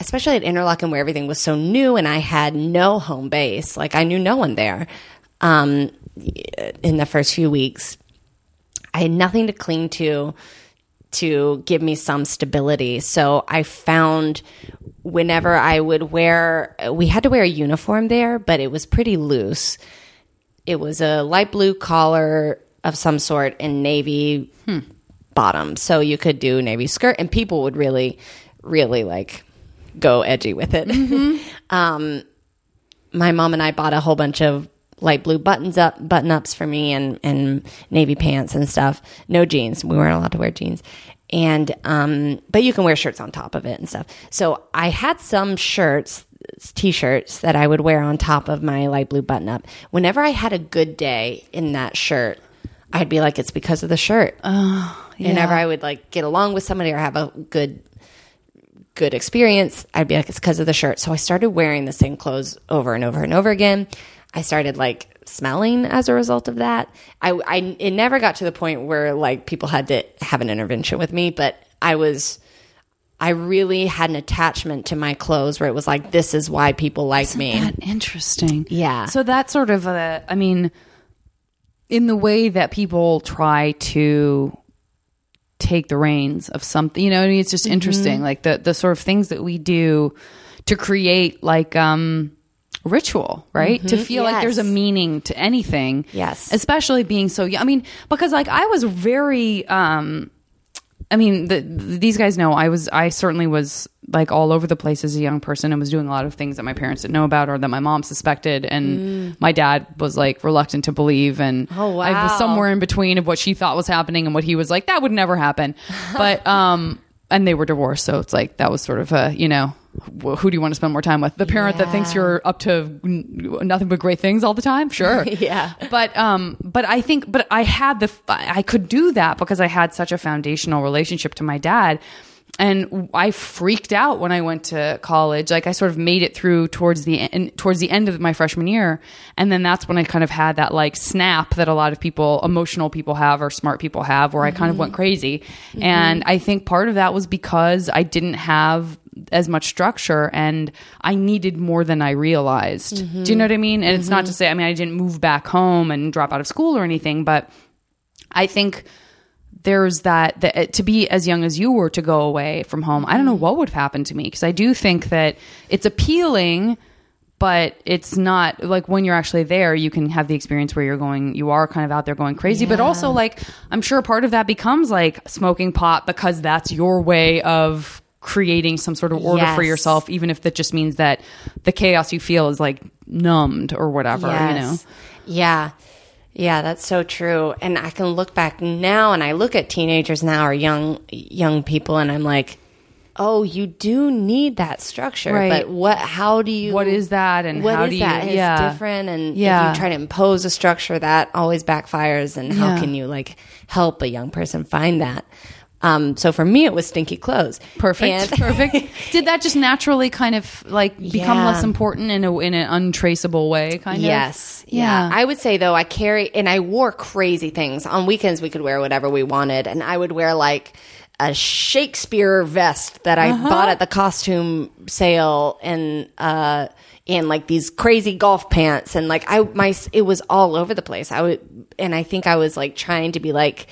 especially at Interlochen where everything was so new and I had no home base. Like I knew no one there. Um, in the first few weeks, I had nothing to cling to to give me some stability. So I found whenever I would wear, we had to wear a uniform there, but it was pretty loose. It was a light blue collar of some sort in navy bottom. So you could do navy skirt and people would really, really like go edgy with it. um, my mom and I bought a whole bunch of light blue buttons up button ups for me and and navy pants and stuff. No jeans. We weren't allowed to wear jeans. And um but you can wear shirts on top of it and stuff. So I had some shirts t-shirts that I would wear on top of my light blue button up. Whenever I had a good day in that shirt, I'd be like it's because of the shirt. Whenever I would like get along with somebody or have a good good experience, I'd be like, it's because of the shirt. So I started wearing the same clothes over and over and over again. I started like smelling as a result of that. I, I, it never got to the point where like people had to have an intervention with me, but I was, I really had an attachment to my clothes where it was like, this is why people like me. That interesting. Yeah. So that sort of a, I mean, in the way that people try to take the reins of something, you know, I mean, it's just Mm-hmm. interesting. Like the, the sort of things that we do to create like, um, ritual, right? To feel like there's a Mm-hmm. Meaning to anything. Yes. Especially being so young. I mean, because like I was very, um, I mean, the, these guys know I was. I certainly was like all over the place as a young person and was doing a lot of things that my parents didn't know about or that my mom suspected, and my dad was like reluctant to believe. And Oh, I was somewhere in between of what she thought was happening and what he was like that would never happen. But um, and they were divorced, so it's like that was sort of a you know. Wh- Who do you want to spend more time with? The parent that thinks you're up to nothing but great things all the time? Sure. Yeah. But um but I think but I had the I could do that because I had such a foundational relationship to my dad and I freaked out when I went to college. Like I sort of made it through towards the end, towards the end of my freshman year, and then that's when I kind of had that like snap that a lot of people, emotional people have or smart people have, where I kind of went crazy. And I think part of that was because I didn't have as much structure and I needed more than I realized. Do you know what I mean? And it's not to say I mean I didn't move back home and drop out of school or anything, but I think there's that, that uh, to be as young as you were to go away from home. I don't know what would happen to me because I do think that it's appealing, but it's not like when you're actually there, you can have the experience where you're going, you are kind of out there going crazy, but also like I'm sure part of that becomes like smoking pot because that's your way of creating some sort of order for yourself, even if that just means that the chaos you feel is like numbed or whatever, you know? Yeah. Yeah, that's so true. And I can look back now and I look at teenagers now or young young people and I'm like, "Oh, you do need that structure." Right. But what how do you What is that and what how is do you- that? It's yeah. different and Yeah. if you try to impose a structure that always backfires and how Yeah. can you like help a young person find that? Um, so for me, it was stinky clothes. Perfect. Perfect. Did that just naturally kind of like become Yeah. less important in a in an untraceable way? Kind of. Yes. Yeah. I would say though, I carry and I wore crazy things. On weekends we could wear whatever we wanted. And I would wear like a Shakespeare vest that I Uh-huh. bought at the costume sale and uh and like these crazy golf pants and like I my it was all over the place. I would and I think I was like trying to be like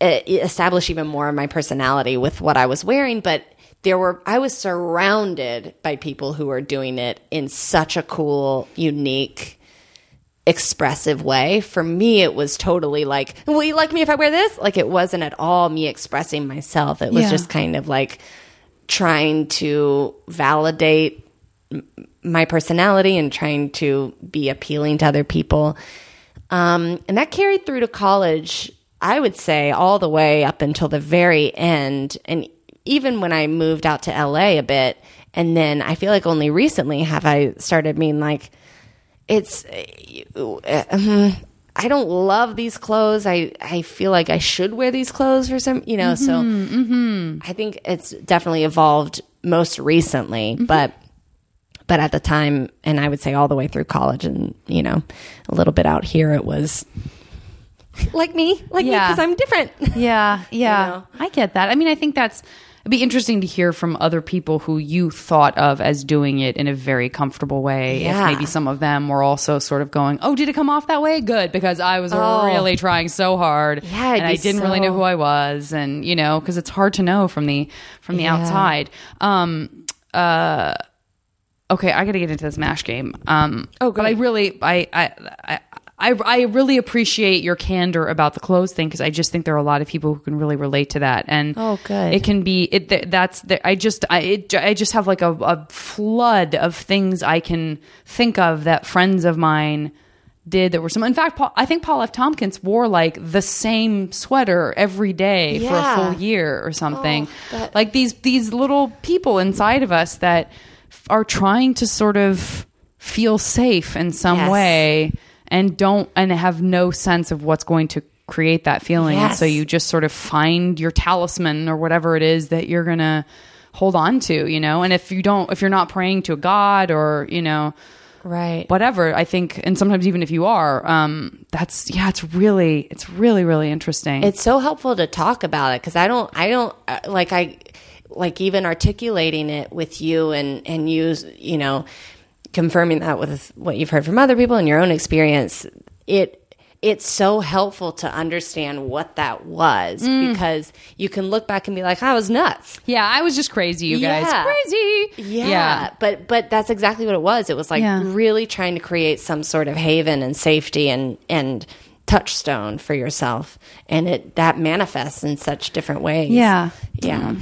establish even more of my personality with what I was wearing, but there were I was surrounded by people who were doing it in such a cool, unique, expressive way. For me, it was totally like, "Will you like me if I wear this?" Like it wasn't at all me expressing myself. It was Yeah. just kind of like trying to validate m- my personality and trying to be appealing to other people. Um, and that carried through to college, I would say, all the way up until the very end. And even when I moved out to LA a bit, and then I feel like only recently have I started being like, it's, uh, I don't love these clothes. I, I feel like I should wear these clothes for some, you know, so mm-hmm, mm-hmm. I think it's definitely evolved most recently, mm-hmm. but but at the time and i would say all the way through college and you know a little bit out here it was like me like me because i'm different Yeah, yeah. know? I get that. I mean, I think that's it'd be interesting to hear from other people who you thought of as doing it in a very comfortable way. Yeah. If maybe some of them were also sort of going, "Oh, did it come off that way? Good," because I was Oh. really trying so hard, Yeah, and I didn't really know who I was, and you know, because it's hard to know from the from the Yeah. outside. Um, uh, okay, I got to get into this mash game. Um, Oh, but I really, I, I, I, I, I really appreciate your candor about the clothes thing because I just think there are a lot of people who can really relate to that. And Oh, good. It can be it. th- That's the, I just I it, I just have like a, a flood of things I can think of that friends of mine did that were some. In fact, Paul, I think Paul F. Tompkins wore like the same sweater every day for a Yeah. full year or something. Oh, that- like these these little people inside of us that f- are trying to sort of feel safe in some Yes. way and don't and have no sense of what's going to create that feeling. And so you just sort of find your talisman or whatever it is that you're gonna hold on to you know? And if you don't if you're not praying to a god or you know right. whatever i think and sometimes even if you are um that's yeah it's really it's really really interesting. It's so helpful to talk about it because i don't i don't uh, like i like even articulating it with you and and use you know confirming that with what you've heard from other people and your own experience it it's so helpful to understand what that was Mm. because you can look back and be like i was nuts yeah i was just crazy you guys Yeah. crazy yeah, yeah. but but that's exactly what it was. It was like Yeah. really trying to create some sort of haven and safety and and touchstone for yourself, and it that manifests in such different ways. Yeah. yeah.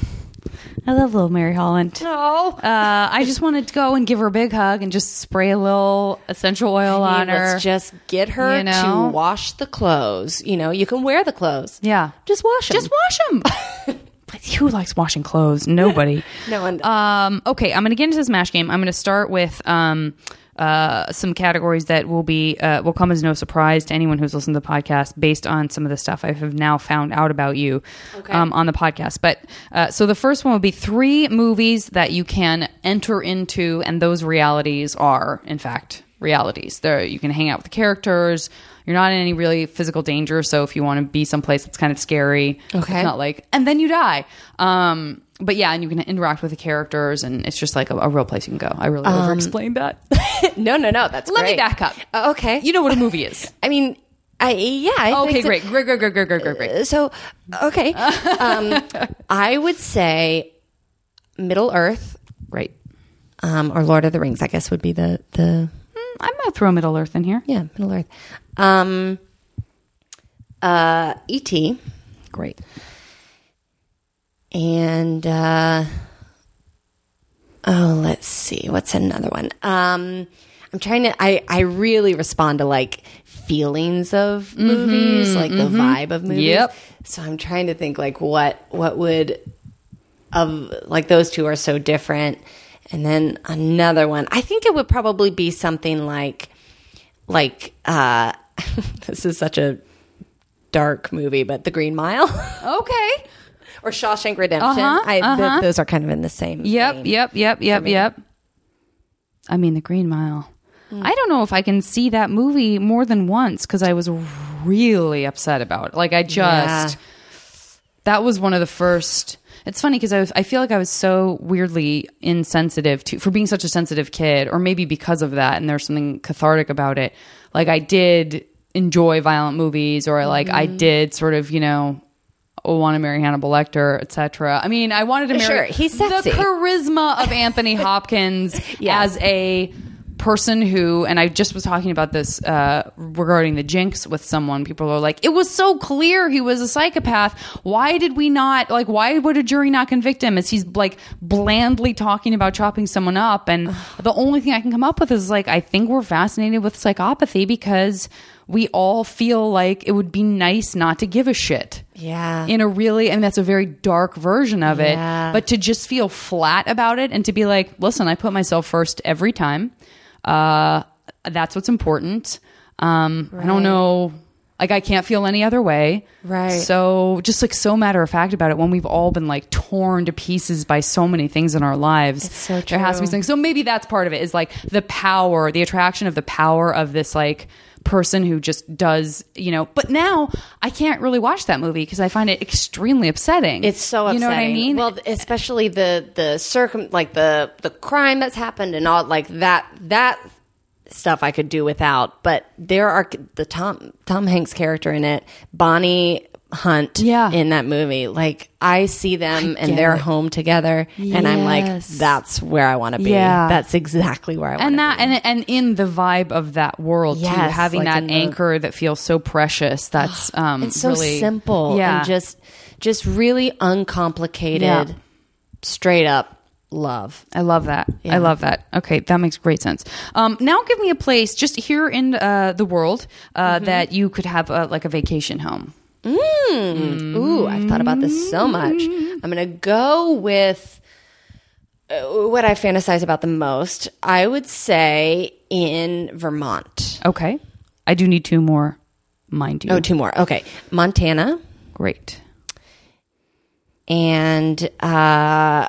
I love little mary holland No, uh, I just wanted to go and give her a big hug and just spray a little essential oil on her. just get her You know? to wash the clothes. You know, you can wear the clothes. yeah, just wash them. just wash them. Who likes washing clothes? Nobody. No one does. Um, okay, I'm going to get into this mash game. I'm going to start with um, uh, some categories that will be uh, will come as no surprise to anyone who's listened to the podcast, based on some of the stuff I have now found out about you um, on the podcast. But uh, so the first one would be three movies that you can enter into, and those realities are, in fact, realities. There, you can hang out with the characters. You're not in any really physical danger. So if you want to be someplace that's kind of scary, Okay. it's not like and then you die. Um, but yeah, and you can interact with the characters, and it's just like a, a real place you can go. I really over explained that. no, no, no. That's Let me back up. Uh, okay, You know what a movie is. I mean, I yeah. I Okay, so. great, great, great, great, great, great, great, great. So, okay. um, I would say Middle Earth Great. um, or Lord of the Rings, I guess would be the, the I might throw Middle Earth in here. yeah, Middle Earth. Um, uh, E.T. Great. And uh, oh, let's see, what's another one? Um, I'm trying to. I I really respond to like feelings of movies, like the vibe of movies. Yep. So I'm trying to think like what what would of like those two are so different. And then another one, I think it would probably be something like like uh this is such a dark movie, but The Green Mile Okay. Or Shawshank Redemption. Uh-huh, I, uh-huh. those are kind of in the same. Yep. vein. Yep. Yep. Yep. Yep. I mean, The Green Mile. I don't know if I can see that movie more than once because I was really upset about it. Like I just that was one of the first. It's funny because I, was- I feel like I was so weirdly insensitive to for being such a sensitive kid, or maybe because of that, and there's something cathartic about it. Like I did enjoy violent movies, or like I Mm-hmm. did sort of you know want to marry Hannibal Lecter, etc. I mean, I wanted to marry Sure, he's sexy. the charisma of Anthony Hopkins Yes. as a person who, and I just was talking about this uh, regarding the jinx with someone. People are like, it was so clear he was a psychopath. Why did we not, like, why would a jury not convict him? As he's like blandly talking about chopping someone up. And the only thing I can come up with is like, I think we're fascinated with psychopathy because we all feel like it would be nice not to give a shit. Yeah. in a really and that's a very dark version of Yeah. it but to just feel flat about it and to be like listen i put myself first every time. Uh that's what's important. Um i don't know. Like i can't feel any other way. Right. so just like so matter of fact about it when we've all been like torn to pieces by so many things in our lives. It's so there has to be something. So maybe that's part of it is like the power the attraction of the power of this like person who just does you know but now i can't really watch that movie because i find it extremely upsetting It's so upsetting. you know what i mean Well, especially the the circum like the the crime that's happened and all like that that stuff I could do without. But there are the Tom Tom Hanks character in it, Bonnie Hunt, Yeah. in that movie. Like I see them and get they're it. home together, and I'm like, that's where I want to be. Yeah. that's exactly where I want to be. and that, and and in the vibe of that world too having like that in the- anchor that feels so precious that's um it's so really simple yeah and just just really uncomplicated, Yeah. straight up love. I love that. Yeah. I love that. Okay, that makes great sense. Um, now, give me a place just here in uh, the world uh, Mm-hmm. that you could have a, like a vacation home. Mm. Ooh, I've thought about this so much. I'm going to go with uh, what I fantasize about the most. I would say in Vermont. Okay, I do need two more, mind you. Oh, two more. Okay. Montana Great. and uh,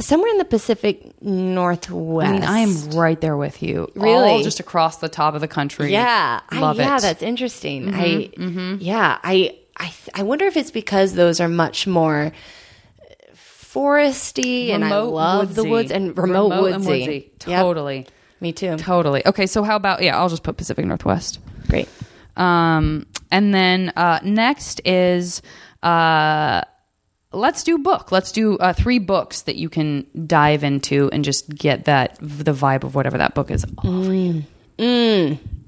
somewhere in the Pacific Northwest. I mean, I am right there with you. Really? All just across the top of the country. Yeah, love I, it. yeah, that's interesting. I yeah, I I th- I wonder if it's because those are much more foresty, and I Remote love the woods and remote, and woodsy. woodsy. Yep, Totally. me too. Totally. Okay, so how about yeah? I'll just put Pacific Northwest. Great. Um, and then uh, next is uh, let's do book. Let's do uh, three books that you can dive into and just get that the vibe of whatever that book is.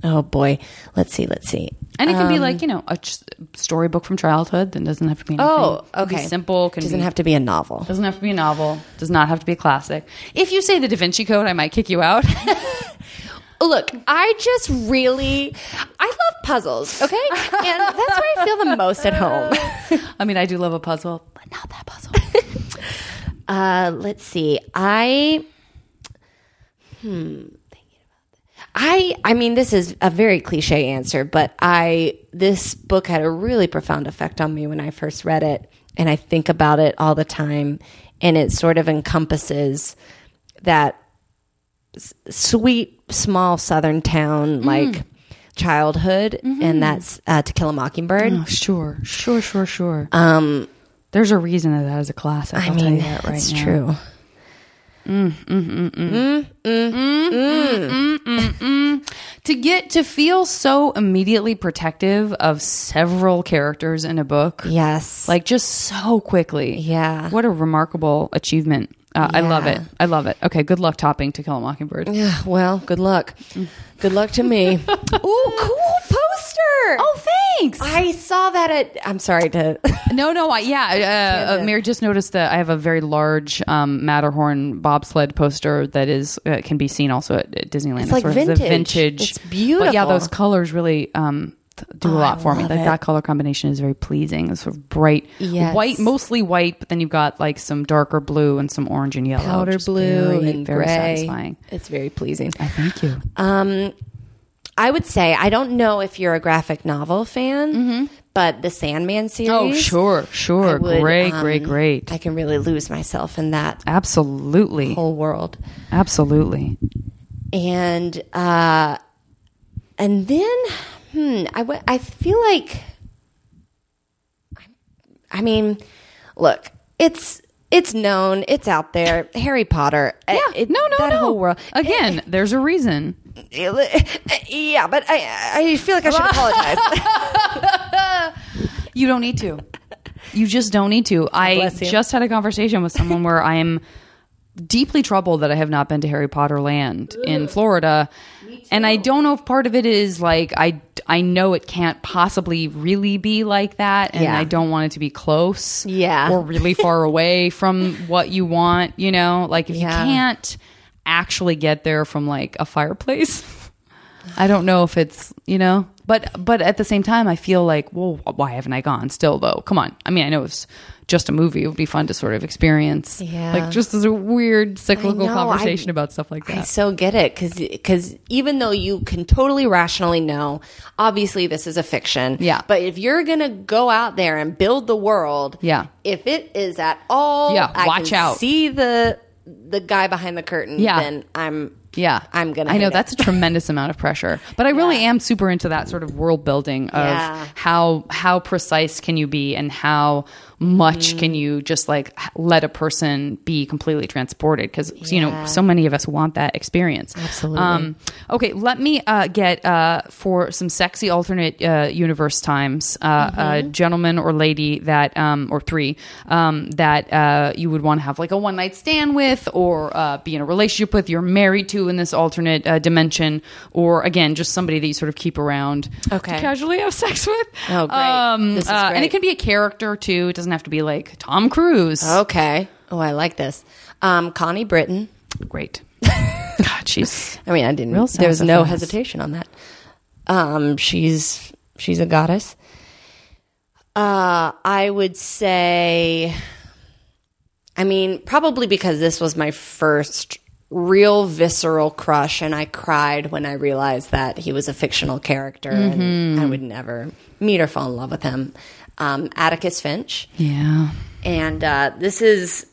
Oh boy, let's see, let's see. And it can be like you know a ch- storybook from childhood. That doesn't have to be anything. Oh, It can be okay. simple. Can Doesn't be, have to be a novel. Doesn't have to be a novel. Does not have to be a classic. If you say the Da Vinci Code, I might kick you out. Look, I just really I love puzzles. Okay, and that's where I feel the most at home. I mean, I do love a puzzle, but not that puzzle. Uh, let's see. I hmm thinking about that. I I mean this is a very cliche answer, but I this book had a really profound effect on me when I first read it, and I think about it all the time, and it sort of encompasses that s- sweet small southern town like childhood, and that's uh, To Kill a Mockingbird. Oh, sure, sure, sure, sure. Um, there's a reason that that is a classic. I I'll tell mean, you that right that's now. true. To get to feel so immediately protective of several characters in a book, Yes, like just so quickly. Yeah. what a remarkable achievement. Uh, I love it. I love it. Okay, good luck topping To Kill a Mockingbird. Yeah, well, good luck. Good luck to me. Ooh, cool poster. Oh, thanks. I saw that at. I'm sorry to. No, no, I, yeah. Uh, uh, Mary just noticed that I have a very large um, Matterhorn bobsled poster that is uh, can be seen also at, at Disneyland. It's like vintage. vintage. It's But yeah, those colors really um, do a Oh, lot for me. Like that color combination is very pleasing. It's sort of bright Yes. white, mostly white, but then you've got like some darker blue and some orange and yellow. Powder blue very, and very gray. satisfying. It's very pleasing. I thank you. Um, I would say I don't know if you're a graphic novel fan, but the Sandman series. Oh, sure, sure. would, great, um, great, great. I can really lose myself in that Absolutely. whole world. Absolutely. and uh and then hmm I w- I feel like I mean look it's it's known it's out there Harry Potter yeah it, no, no, that no. whole world Again, there's a reason. Yeah but I I feel like I should apologize You don't need to. You just don't need to. I just had a conversation with someone where I am deeply troubled that I have not been to Harry Potter Land in Florida. And I don't know if part of it is like I I know it can't possibly really be like that and Yeah. I don't want it to be close Yeah. or really far away from what you want, you know? Like if Yeah. you can't actually get there from like a fireplace, I don't know if it's, you know, but but at the same time I feel like, well, why haven't I gone still though? Come on. I mean, I know it's just a movie. It would be fun to sort of experience. Yeah. Like just as a weird cyclical know, conversation I- about stuff like that. I so get it because cause even though you can totally rationally know, obviously this is a fiction. Yeah. But if you're gonna go out there and build the world, Yeah. If it is at all, Yeah, I watch out. See the the guy behind the curtain. Yeah. Then I'm. Yeah. I'm gonna I know it. that's a tremendous amount of pressure. But I really am super into that sort of world building of Yeah. how how precise can you be and how much Mm-hmm. can you just like let a person be completely transported because you know so many of us want that experience Absolutely. um, okay let me uh, get uh, for some sexy alternate uh, universe times uh, Mm-hmm. a gentleman or lady that um, or three um, that uh, you would want to have like a one night stand with or uh, be in a relationship with you're married to in this alternate uh, dimension or again just somebody that you sort of keep around Okay. to casually have sex with Oh, great. um, This is uh, and it can be a character too it doesn't have to be like Tom Cruise Okay. Oh, I like this. Um, Connie Britton. great God she's I mean, I didn't. Real was no hesitation on that. Um, she's she's a goddess. Uh, I would say. I mean, probably because this was my first real visceral crush, and I cried when I realized that he was a fictional character, and I would never meet or fall in love with him. Um, Atticus Finch. yeah And uh, this is,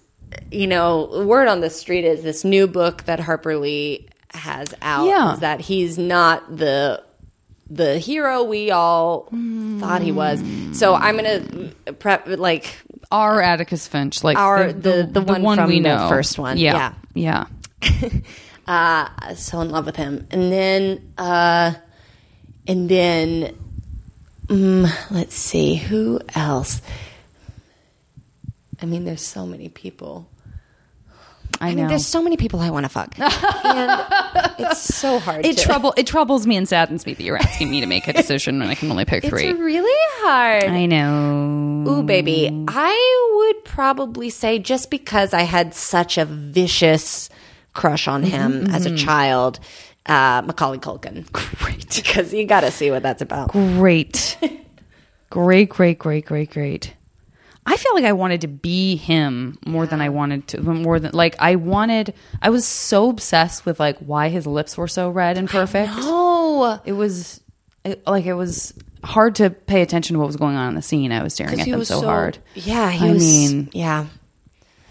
you know, word on the street is this new book that Harper Lee has out Yeah. is that he's not the the hero we all thought he was. So I'm gonna prep like our Atticus Finch, like Our- the- the one from the first one. Yeah, yeah. uh, so in love with him, and then uh, and then mm, let's see who else. I mean, there's so many people. I I know. mean, there's so many people I want to fuck, and it's so hard. it to, trouble it troubles me and saddens me that you're asking me to make a decision when I can only pick It's three. really hard. I know. Ooh, baby. I would probably say just because I had such a vicious crush on him as a child, uh, Macaulay Culkin. Great. Because you got to see what that's about. Great, great, great, great, great, great. I feel like I wanted to be him more than I wanted to. More than like I wanted. I was so obsessed with like why his lips were so red and perfect. Oh, It was it, like it was hard to pay attention to what was going on in the scene. I was staring at he them was so, hard. Yeah, he I was. mean- yeah.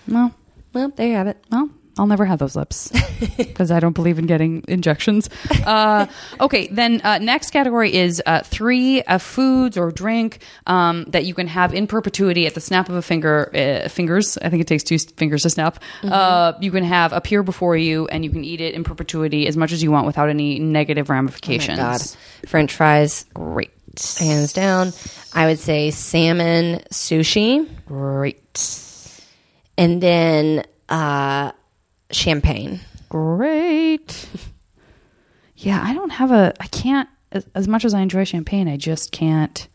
Well, Well, there you have it. Well, I'll never have those lips because I don't believe in getting injections. Uh, okay, then uh, next category is uh, three uh, foods or drink um, that you can have in perpetuity at the snap of a finger. Uh, fingers, I think it takes two fingers to snap. Uh, you can have appear before you, and you can eat it in perpetuity as much as you want without any negative ramifications. God. French fries, Great, hands down. I would say salmon sushi, great, and then uh, champagne. great. Yeah, I don't have a. I can't. As, as much as I enjoy champagne, I just can't.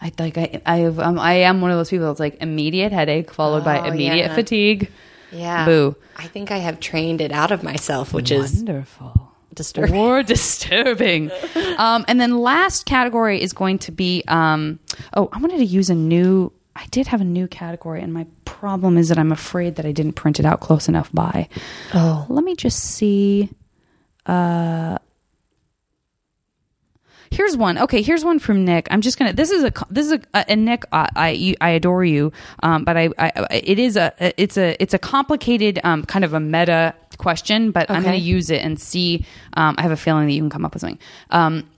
I like. I. I. have- Um, I am one of those people that's like immediate headache followed by Oh, immediate yeah. fatigue. Yeah. Boo. I think I have trained it out of myself, which is Wonderful. disturbing. Or disturbing. um, and then last category is going to be. Um, oh, I wanted to use a new. I did have a new category, and my problem is that I'm afraid that I didn't print it out close enough by. Oh. Let me just see. Uh, here's one. Okay, here's one from Nick. I'm just gonna. This is a. This is a. And Nick, I I, I adore you. Um, but I, I. It is a. It's a. It's a complicated. Um, kind of a meta question. But I'm going to use it and see. Um, I have a feeling that you can come up with something. Um.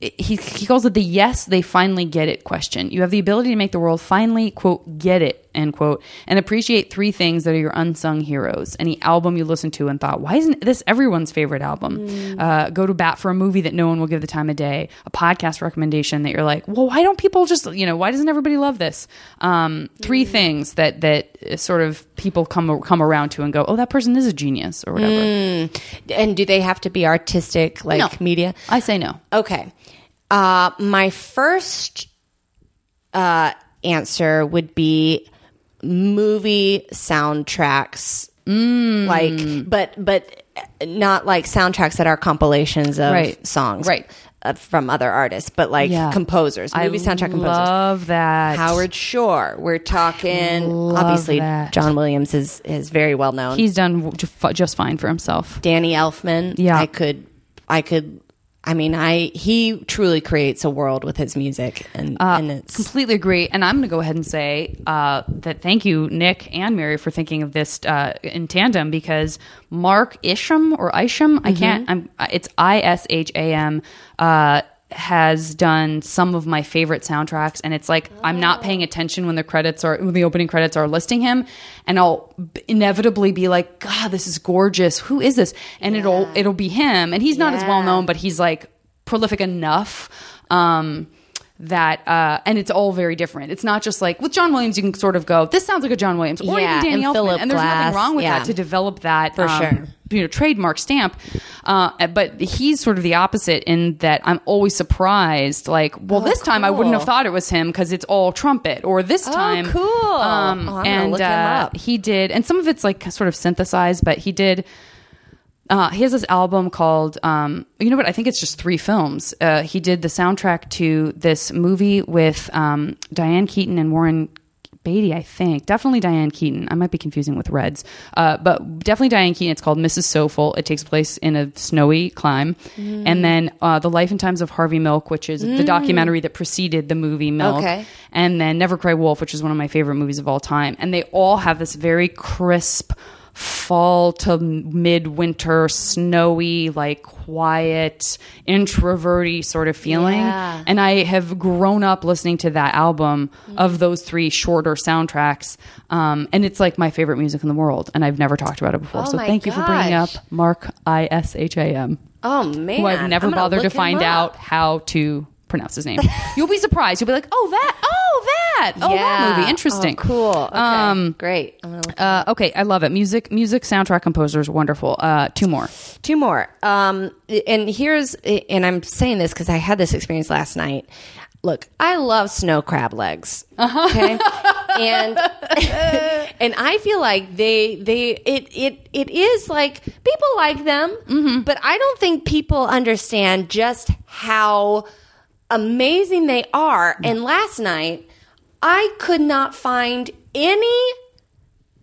He, he calls it the yes they finally get it question. You have the ability to make the world finally quote get it end quote, and appreciate three things that are your unsung heroes. Any album you listened to and thought, why isn't this everyone's favorite album? Uh, go to bat for a movie that no one will give the time of day. A podcast recommendation that you're like, well, why don't people just, you know, why doesn't everybody love this? Um, three things that that sort of people come come around to and go, oh, that person is a genius or whatever. And do they have to be artistic, like No. media? I say no. Okay. Uh, my first uh, answer would be movie soundtracks. Like, but but not like soundtracks that are compilations of Right. songs, Right. uh, from other artists, but like Yeah. composers, movie soundtrack composers. Love that. Howard Shore. We're talking obviously that. John Williams is is very well known. He's done w- ju- fu- just fine for himself. Danny Elfman. Yeah. I could I could I mean I he truly creates a world with his music and and it's Completely agree. And I'm going to go ahead and say uh, that thank you, Nick and Mary, for thinking of this uh, in tandem because Mark Isham or Isham, I can't, I'm, it's I S H A M, uh, has done some of my favorite soundtracks. And it's like I'm not paying attention when the credits are, when the opening credits are listing him. And I'll inevitably be like, God, this is gorgeous. Who is this? And it'll, it'll be him. And he's not as well known, but he's like prolific enough. Um, that uh, and it's all very different. It's not just like with John Williams, you can sort of go, this sounds like a John Williams, or Yeah, even Danny and Elfman, and there's Glass, nothing wrong with yeah. that to develop that For um, sure. you know trademark stamp. Uh, but he's sort of the opposite in that I'm always surprised. Like, well, this time I wouldn't have Oh, thought it was him because it's all trumpet, or this time, cool. Um, Oh, and uh, he did, and some of it's like sort of synthesized, but he did uh, he has this album called um, you know what? I think it's just three films. Uh, he did the soundtrack to this movie with um, diane keaton and warren beatty i think. Definitely diane keaton. I might be confusing with reds. Uh, but definitely diane keaton. It's called mrs Soffel it takes place in a snowy clime and then uh, the life and times of harvey milk which is the documentary that preceded the movie milk. Okay. and then Never Cry Wolf, which is one of my favorite movies of all time. And they all have this very crisp fall to midwinter, snowy, like quiet, introverty sort of feeling. Yeah. And I have grown up listening to that album of those three shorter soundtracks. Um, and it's like my favorite music in the world. And I've never talked about it before. Oh so thank you for bringing up. Mark I S H A M oh man. who I've never bothered to find out how to pronounce his name. You'll be surprised. You'll be like, "Oh, that! Oh, that! Oh, that movie! Interesting. Oh, cool. Okay. Um, Great. I'm gonna look Uh, okay, I love it. Music, music, soundtrack composers, wonderful. Uh, two more. Two more. Um, and here's, and I'm saying this because I had this experience last night. Look, I love snow crab legs. Okay, and and I feel like they they it it it is like people like them, but I don't think people understand just how amazing they are. And last night, I could not find any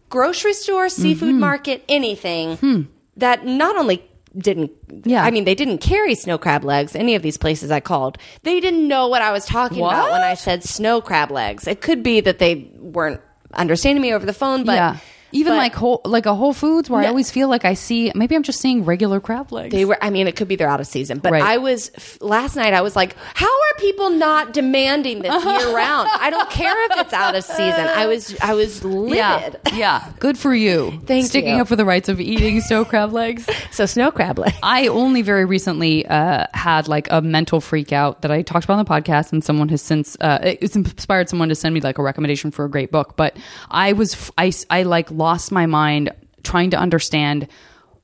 grocery store, seafood Mm-hmm. market, anything that not only didn't Hmm. Yeah. I mean they didn't carry snow crab legs any of these places I called. They didn't know what I was talking about when I said snow crab legs. It could be that they weren't understanding me over the phone, but yeah, even but like whole, like a Whole Foods where I always feel like I see. Maybe I'm just seeing regular crab legs. they were I mean it could be they're out of season, but Right. I was last night I was like, how are people not demanding this year round? I don't care if it's out of season. I was I was yeah, livid. yeah. Good for you. Thank Sticking you. up for the rights of eating snow crab legs. So snow crab legs. I only very recently uh, had like a mental freak out that I talked about on the podcast, and someone has since uh, it's inspired someone to send me like a recommendation for a great book. But I was f- I I, like lost my mind trying to understand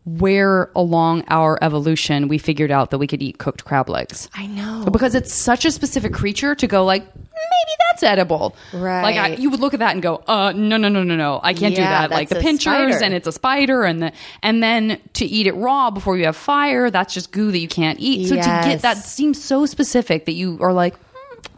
where along our evolution we figured out that we could eat cooked crab legs. I know. because it's such a specific creature to go like maybe that's edible. Right. Like I, you would look at that and go, uh, no, no, no, no, no, I can't do that. Like the pinchers spider. and it's a spider and the and then to eat it raw before you have fire, that's just goo that you can't eat. So to get that seems so specific that you are like,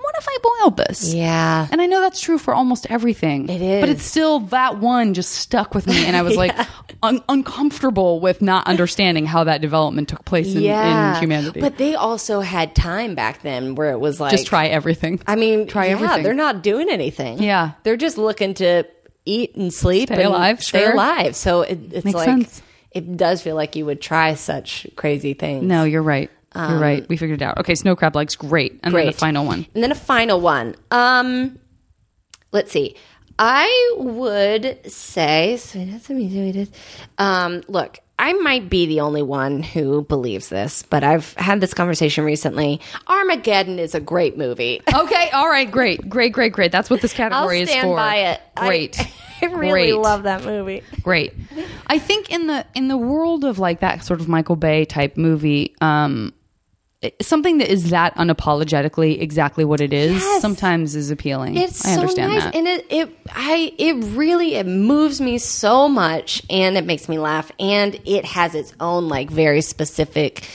what if I boiled this? Yeah. And I know that's true for almost everything. It is. But it's still that one just stuck with me. And I was like un- uncomfortable with not understanding how that development took place in, in humanity. But they also had time back then where it was like just try everything. I mean, try yeah, everything. They're not doing anything. Yeah. they're just looking to eat and sleep Stay and alive, stay sure. alive. So it, it's Makes like sense. it does feel like you would try such crazy things. No, you're right. You're right. We figured it out. Okay, snow crab legs, great. And then Great. the final one. And then a final one. Um, let's see. I would say, sweetest, sweetest. Um, look, I might be the only one who believes this, but I've had this conversation recently. Armageddon is a great movie. Okay, all right, great, great, great, great. That's what this category is stand for. by it. Great. I, really Great. love that movie. Great. I think in the in the world of like that sort of Michael Bay type movie, um something that is that unapologetically exactly what it is Yes. sometimes is appealing. It's I so understand nice, that. and it it I it really it moves me so much, and it makes me laugh, and it has its own like very specific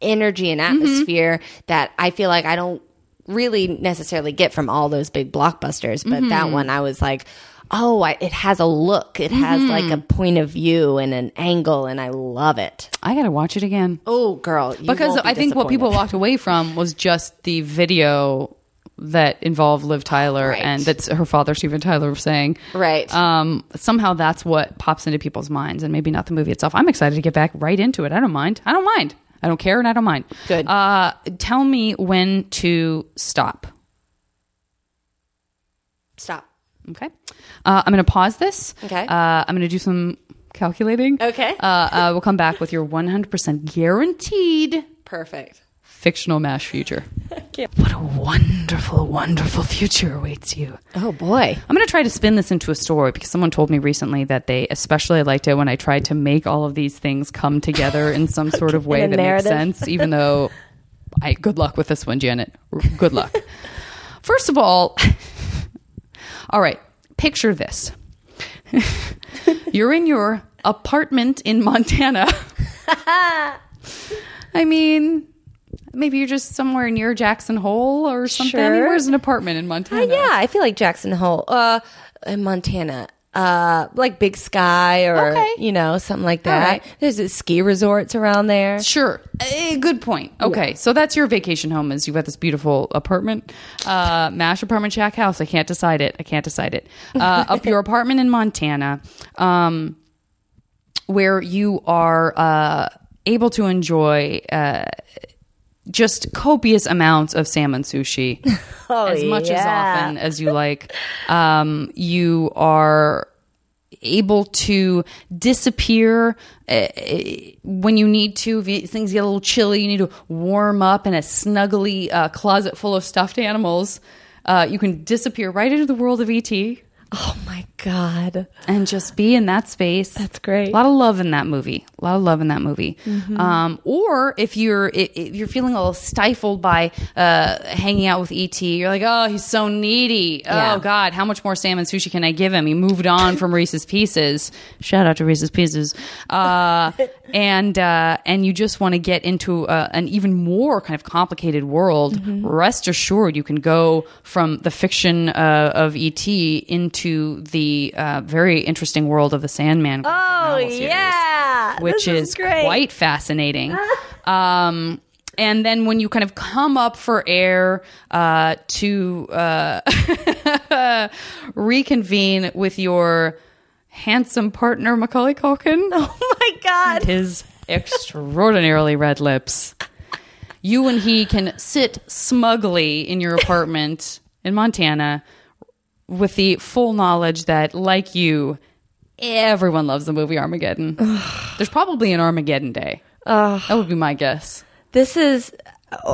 energy and Mm-hmm. atmosphere that I feel like I don't really necessarily get from all those big blockbusters, but Mm-hmm. that one I was like. Oh, I, it has a look. It has Mm-hmm. like a point of view and an angle, and I love it. I got to watch it again. Oh, girl! because be I think what people walked away from was just the video that involved Liv Tyler Right. and that's her father Steven Tyler was saying Right. um, somehow that's what pops into people's minds and maybe not the movie itself I'm excited to get back right into it I don't mind I don't mind I don't care and I don't mind Good. uh, tell me when to stop Stop. Okay uh, I'm gonna pause this Okay. uh, I'm gonna do some calculating Okay. uh, uh, we'll come back with your 100% guaranteed Perfect. fictional MASH future. What a wonderful, wonderful future awaits you. Oh boy. I'm going to try to spin this into a story because someone told me recently that they especially liked it when I tried to make all of these things come together in some sort of way In a that narrative. makes sense, even though I good luck with this one, Janet. R- Good luck. First of all, all right, picture this. You're in your apartment in Montana. I mean, maybe you're just somewhere near Jackson Hole or something. Sure. where's an apartment in Montana? Uh, yeah, I feel like Jackson Hole, uh, in Montana, uh, like Big Sky or Okay. you know something like that. right. There's uh, ski resorts around there. Sure. Eh, good point. Okay. So that's your vacation home is you've got this beautiful apartment, uh, MASH apartment shack house. I can't decide it. I can't decide it. Uh, up your apartment in Montana, um, where you are, uh, able to enjoy, uh, just copious amounts of salmon sushi as much as often as you like. Um, you are able to disappear uh, when you need to. If things get a little chilly, you need to warm up in a snuggly uh, closet full of stuffed animals. Uh, you can disappear right into the world of ET Oh my god, and just be in that space. That's great. A lot of love in that movie. A lot of love in that movie. Um, or if you're if you're feeling a little stifled by uh, hanging out with ET, you're like, oh, he's so needy. Yeah. Oh God, how much more salmon sushi can I give him? He moved on from Reese's Pieces. Shout out to Reese's Pieces. Uh, and uh, and you just want to get into uh, an even more kind of complicated world. Rest assured, you can go from the fiction uh, of ET into the uh, very interesting world of the Sandman. Oh series, yeah, which is, great. quite fascinating. um, and then when you kind of come up for air uh, to uh, reconvene with your handsome partner Macaulay Culkin, Oh my god. his extraordinarily red lips. You and he can sit smugly in your apartment in Montana with the full knowledge that, like you, everyone loves the movie Armageddon. There's probably an Armageddon day. that would be my guess. This is,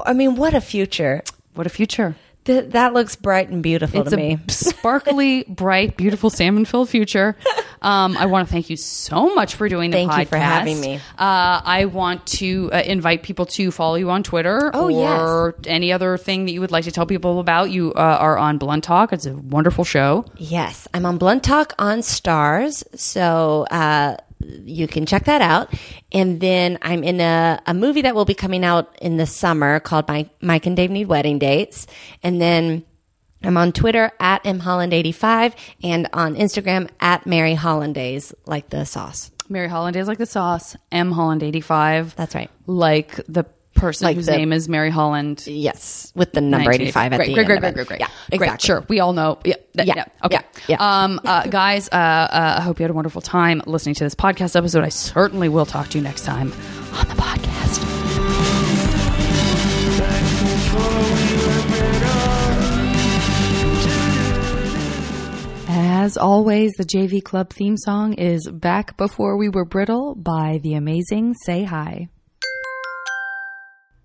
I mean, what a future. What a future. Th- that looks bright and beautiful It's to a me. sparkly, bright, beautiful salmon-filled future. Um, I want to thank you so much for doing the Thank podcast. you for having me. Uh, I want to uh, invite people to follow you on Twitter Oh, or any other thing that you would like to tell people about. You uh, are on Blunt Talk. It's a wonderful show. Yes, I'm on Blunt Talk on Starz, so uh, you can check that out. And then I'm in a, a movie that will be coming out in the summer called Mike, Mike and Dave Need Wedding Dates. And then I'm on Twitter at mholland85 and on Instagram at Mary Hollandaise, like the sauce. Mary Hollandaise like the sauce. M Holland 85. That's right. Like the person Like whose the- name is Mary Holland. Yes, with the number 85 at great, the great, end. great, great, it. great, great. Yeah, Great, exactly. sure. We all know. Yeah. that- Yeah, yeah. Okay. yeah, yeah. Um, uh, guys, uh, uh, I hope you had a wonderful time listening to this podcast episode. I certainly will talk to you next time on the podcast. As always, the JV Club theme song is Back Before We Were Brittle by the amazing Say Hi.